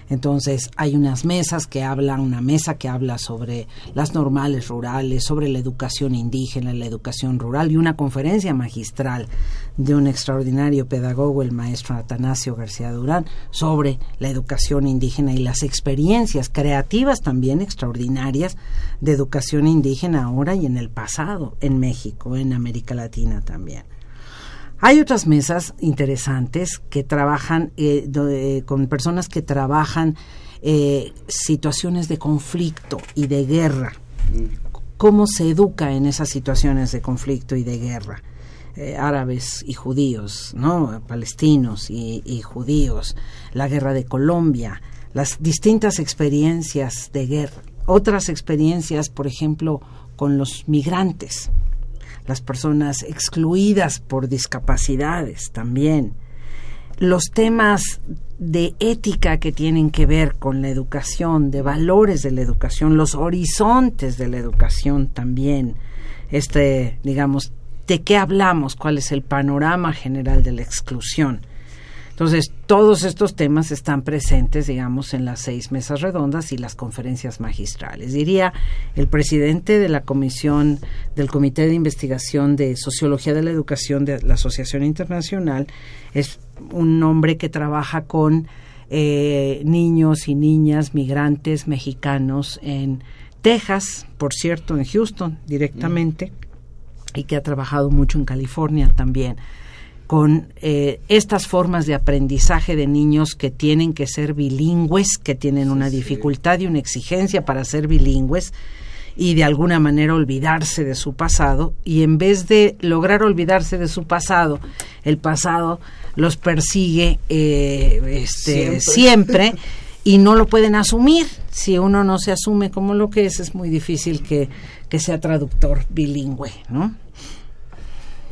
Entonces hay unas mesas que hablan, una mesa que habla sobre las normales rurales, sobre la educación indígena, la educación rural y una conferencia magistral de un extraordinario pedagogo, el maestro Atanasio García Durán, sobre la educación indígena y las experiencias creativas también extraordinarias de educación indígena ahora y en el pasado, en México, en América Latina también. Hay otras mesas interesantes que trabajan eh, con personas que trabajan eh, situaciones de conflicto y de guerra. ¿Cómo se educa en esas situaciones de conflicto y de guerra? Eh, árabes y judíos, ¿no? palestinos y, judíos, la guerra de Colombia, las distintas experiencias de guerra, otras experiencias, por ejemplo, con los migrantes, las personas excluidas por discapacidades también, los temas de ética que tienen que ver con la educación, de valores de la educación, los horizontes de la educación también, este, digamos, de qué hablamos, cuál es el panorama general de la exclusión. Entonces, todos estos temas están presentes, digamos, en las seis mesas redondas y las conferencias magistrales. Diría, el presidente de la comisión del Comité de Investigación de Sociología de la Educación de la Asociación Internacional es un hombre que trabaja con eh, niños y niñas migrantes mexicanos en Texas, por cierto, en Houston directamente, y que ha trabajado mucho en California también con eh, estas formas de aprendizaje de niños que tienen que ser bilingües, que tienen una dificultad y una exigencia para ser bilingües y de alguna manera olvidarse de su pasado y en vez de lograr olvidarse de su pasado, el pasado los persigue eh, este, siempre. <laughs> y no lo pueden asumir. Si uno no se asume como lo que es, es muy difícil que, que sea traductor bilingüe, ¿no?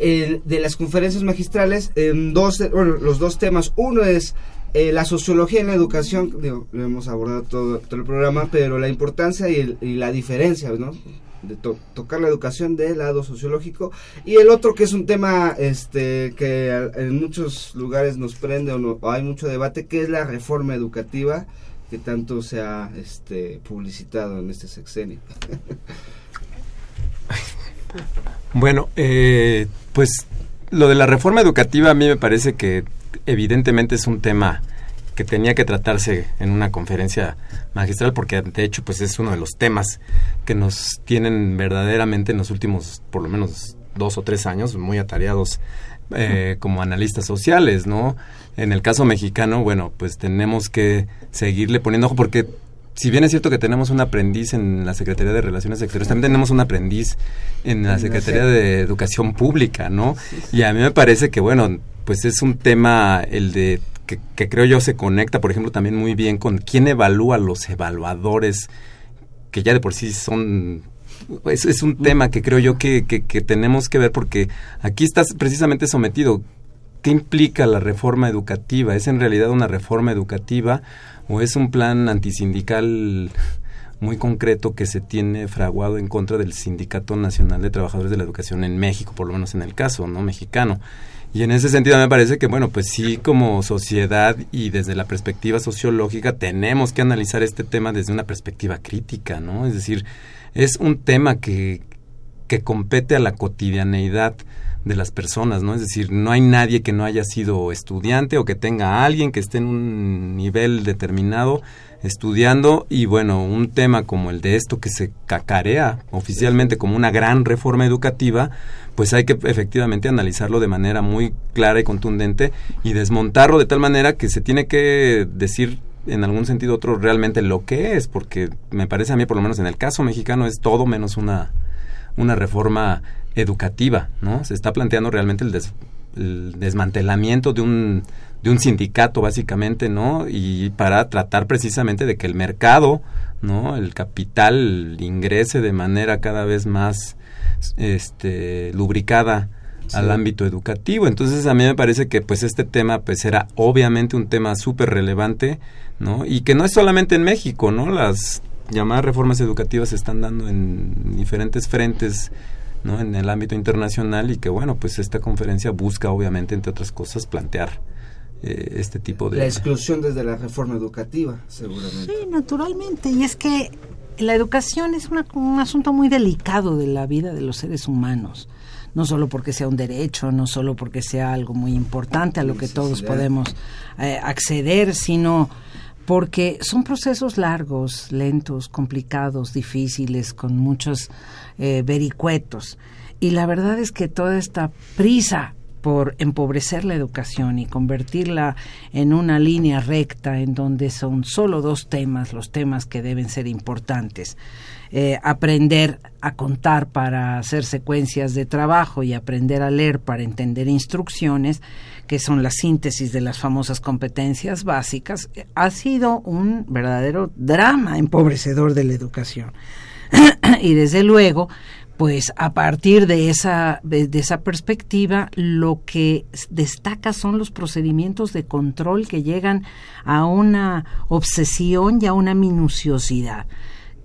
De las conferencias magistrales, dos, los dos temas. Uno es eh, la sociología en la educación, lo hemos abordado todo, el programa, pero la importancia y, la diferencia, ¿no? de tocar la educación del lado sociológico y el otro que es un tema este que en muchos lugares nos prende o, hay mucho debate que es la reforma educativa que tanto se ha este publicitado en este sexenio <laughs> Bueno, eh, pues lo de la reforma educativa a mí me parece que evidentemente es un tema que tenía que tratarse en una conferencia magistral porque de hecho pues es uno de los temas que nos tienen verdaderamente en los últimos por lo menos dos o tres años muy atareados eh, como analistas sociales, ¿no? En el caso mexicano, bueno, pues tenemos que seguirle poniendo ojo porque si bien es cierto que tenemos un aprendiz en la Secretaría de Relaciones Exteriores, también tenemos un aprendiz en la Secretaría de Educación Pública, ¿no? Y a mí me parece que, bueno, pues es un tema el de que, creo yo se conecta, por ejemplo, también muy bien con quién evalúa los evaluadores, que ya de por sí son es, es un tema que creo yo que, que, que, tenemos que ver porque aquí estás precisamente sometido. ¿Qué implica la reforma educativa? ¿Es en realidad una reforma educativa o es un plan antisindical muy concreto que se tiene fraguado en contra del Sindicato Nacional de Trabajadores de la Educación en México, por lo menos en el caso no mexicano. Y en ese sentido me parece que, bueno, pues sí, como sociedad y desde la perspectiva sociológica tenemos que analizar este tema desde una perspectiva crítica, ¿no? Es decir, es un tema que, que compete a la cotidianeidad de las personas, ¿no? Es decir, no hay nadie que no haya sido estudiante o que tenga alguien que esté en un nivel determinado estudiando y bueno, un tema como el de esto que se cacarea oficialmente como una gran reforma educativa, pues hay que efectivamente analizarlo de manera muy clara y contundente y desmontarlo de tal manera que se tiene que decir en algún sentido otro realmente lo que es, porque me parece a mí, por lo menos en el caso mexicano, es todo menos una, una reforma educativa, ¿no? Se está planteando realmente el, el desmantelamiento de un, de un sindicato, básicamente, ¿no? Y para tratar precisamente de que el mercado, ¿no? El capital ingrese de manera cada vez más este, lubricada al ámbito educativo. Entonces a mí me parece que pues este tema pues era obviamente un tema súper relevante, ¿no? Y que no es solamente en México, ¿no? Las llamadas reformas educativas se están dando en diferentes frentes ¿no? en el ámbito internacional y que bueno pues esta conferencia busca obviamente entre otras cosas plantear eh, este tipo de la exclusión desde la reforma educativa seguramente. Sí naturalmente. Y es que la educación es un asunto muy delicado de la vida de los seres humanos. No solo porque sea un derecho, no solo porque sea algo muy importante a lo que todos podemos eh, acceder, sino porque son procesos largos, lentos, complicados, difíciles, con muchos eh, vericuetos. Y la verdad es que toda esta prisa por empobrecer la educación y convertirla en una línea recta en donde son solo dos temas los temas que deben ser importantes. Eh, aprender a contar para hacer secuencias de trabajo y aprender a leer para entender instrucciones, que son la síntesis de las famosas competencias básicas, ha sido un verdadero drama empobrecedor de la educación. <clears throat> y desde luego, pues a partir de esa, de, esa perspectiva, lo que destaca son los procedimientos de control que llegan a una obsesión y a una minuciosidad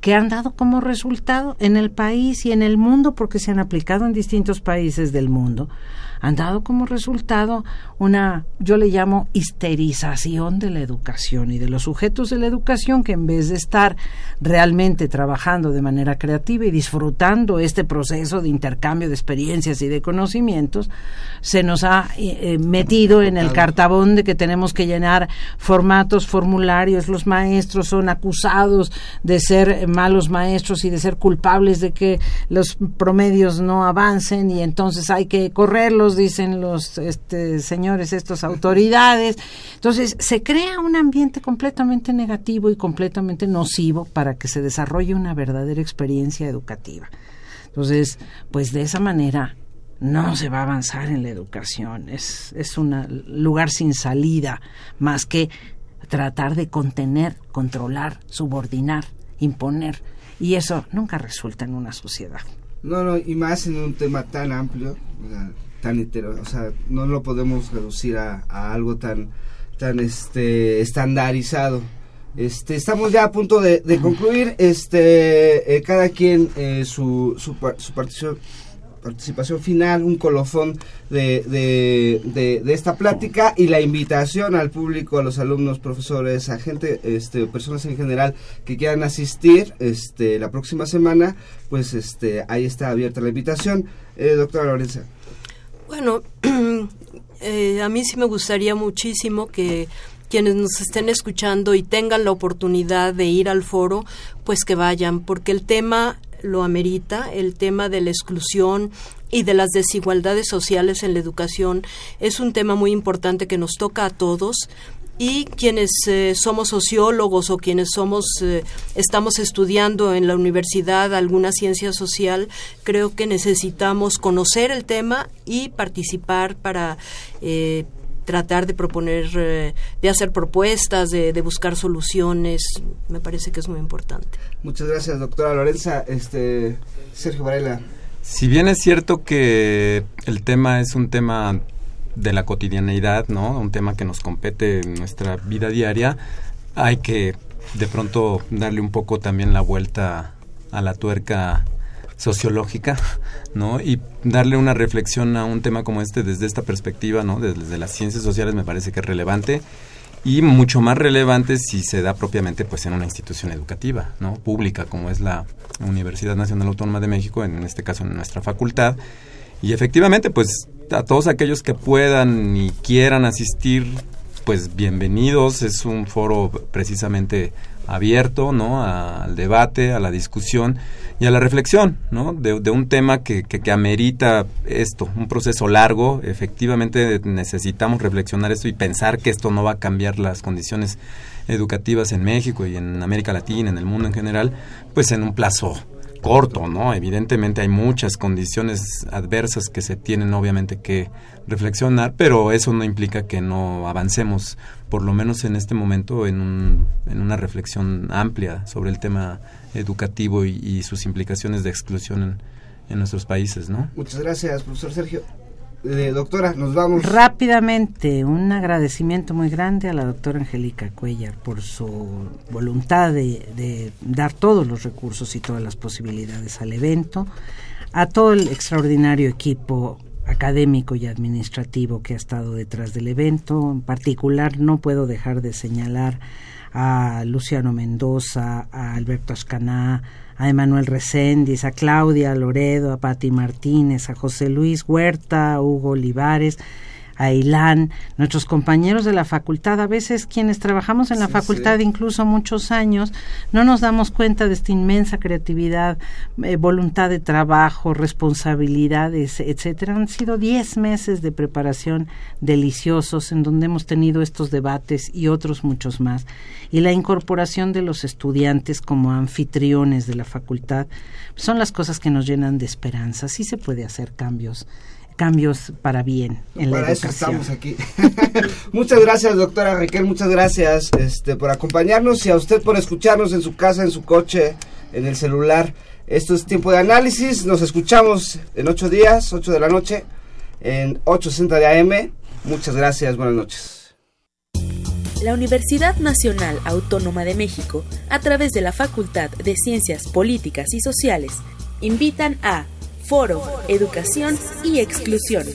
que han dado como resultado en el país y en el mundo, porque se han aplicado en distintos países del mundo, han dado como resultado una, yo le llamo histerización de la educación y de los sujetos de la educación que en vez de estar realmente trabajando de manera creativa y disfrutando este proceso de intercambio de experiencias y de conocimientos, se nos ha eh, eh, metido en el cartabón de que tenemos que llenar formatos, formularios, los maestros son acusados de ser malos maestros y de ser culpables de que los promedios no avancen y entonces hay que correrlos dicen los este, señores, estas autoridades. Entonces, se crea un ambiente completamente negativo y completamente nocivo para que se desarrolle una verdadera experiencia educativa. Entonces, pues de esa manera no se va a avanzar en la educación. Es, es un lugar sin salida, más que tratar de contener, controlar, subordinar, imponer. Y eso nunca resulta en una sociedad. No, no, y más en un tema tan amplio o sea, no lo podemos reducir a, algo tan tan este estandarizado. Este, estamos ya a punto de, concluir. Este, eh, cada quien eh, su, su, participación final, un colofón de, de, de, esta plática y la invitación al público, a los alumnos, profesores, a gente, este, personas en general que quieran asistir este, la próxima semana, pues este, ahí está abierta la invitación. Eh, doctora Lorenza. Bueno, <clears throat> eh, a mí sí me gustaría muchísimo que quienes nos estén escuchando y tengan la oportunidad de ir al foro, pues que vayan, porque el tema lo amerita, el tema de la exclusión y de las desigualdades sociales en la educación es un tema muy importante que nos toca a todos y quienes eh, somos sociólogos o quienes somos eh, estamos estudiando en la universidad alguna ciencia social creo que necesitamos conocer el tema y participar para eh, tratar de proponer de hacer propuestas de, de, buscar soluciones. Me parece que es muy importante. Muchas gracias doctora Lorenza. Este Sergio Varela. Si bien es cierto que el tema es un tema de la cotidianeidad, ¿no? Un tema que nos compete en nuestra vida diaria, hay que de pronto darle un poco también la vuelta a la tuerca sociológica, ¿no? Y darle una reflexión a un tema como este desde esta perspectiva, ¿no? Desde, las ciencias sociales me parece que es relevante y mucho más relevante si se da propiamente pues en una institución educativa, ¿no? Pública como es la Universidad Nacional Autónoma de México, en este caso en nuestra facultad. Y efectivamente, pues a todos aquellos que puedan y quieran asistir, pues bienvenidos. Es un foro precisamente abierto, ¿no? al debate, a la discusión y a la reflexión, ¿no? De, un tema que, que, amerita esto, un proceso largo. Efectivamente necesitamos reflexionar esto y pensar que esto no va a cambiar las condiciones educativas en México y en América Latina, en el mundo en general, pues en un plazo corto, ¿no? Evidentemente hay muchas condiciones adversas que se tienen obviamente que reflexionar, pero eso no implica que no avancemos, por lo menos en este momento, en, un, en una reflexión amplia sobre el tema educativo y, sus implicaciones de exclusión en, nuestros países, ¿no? Muchas gracias, profesor Sergio. Eh, doctora, nos vamos. Rápidamente, un agradecimiento muy grande a la doctora Angélica Cuellar por su voluntad de, dar todos los recursos y todas las posibilidades al evento, a todo el extraordinario equipo académico y administrativo que ha estado detrás del evento. En particular, no puedo dejar de señalar a Luciano Mendoza, a Alberto Ascaná, a Emanuel Reséndiz, a Claudia Loredo, a Patti Martínez, a José Luis Huerta, a Hugo Olivares, a Ilán, nuestros compañeros de la facultad, a veces quienes trabajamos en la facultad incluso muchos años, no nos damos cuenta de esta inmensa creatividad, eh, voluntad de trabajo, responsabilidades, etcétera. Han sido diez meses de preparación deliciosos en donde hemos tenido estos debates y otros muchos más. Y la incorporación de los estudiantes como anfitriones de la facultad son las cosas que nos llenan de esperanza. Sí se puede hacer cambios cambios para bien en para la educación. eso estamos aquí. <laughs> muchas gracias, doctora Raquel, muchas gracias este, por acompañarnos y a usted por escucharnos en su casa, en su coche, en el celular. Esto es tiempo de análisis. Nos escuchamos en ocho días, ocho de la noche, en 8.60 de AM. Muchas gracias, buenas noches. La Universidad Nacional Autónoma de México, a través de la Facultad de Ciencias Políticas y Sociales, invitan a foro, educación y exclusión.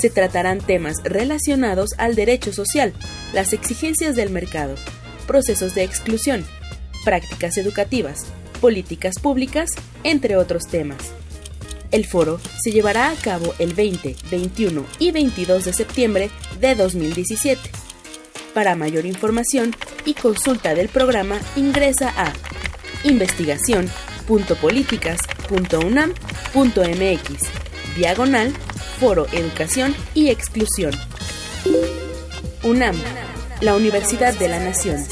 Se tratarán temas relacionados al derecho social, las exigencias del mercado, procesos de exclusión, prácticas educativas, políticas públicas, entre otros temas. El foro se llevará a cabo el 20, 21 y 22 de septiembre de 2017. Para mayor información y consulta del programa ingresa a investigación www.políticas.unam.mx, diagonal, foro, educación y exclusión. UNAM, la Universidad de la Nación.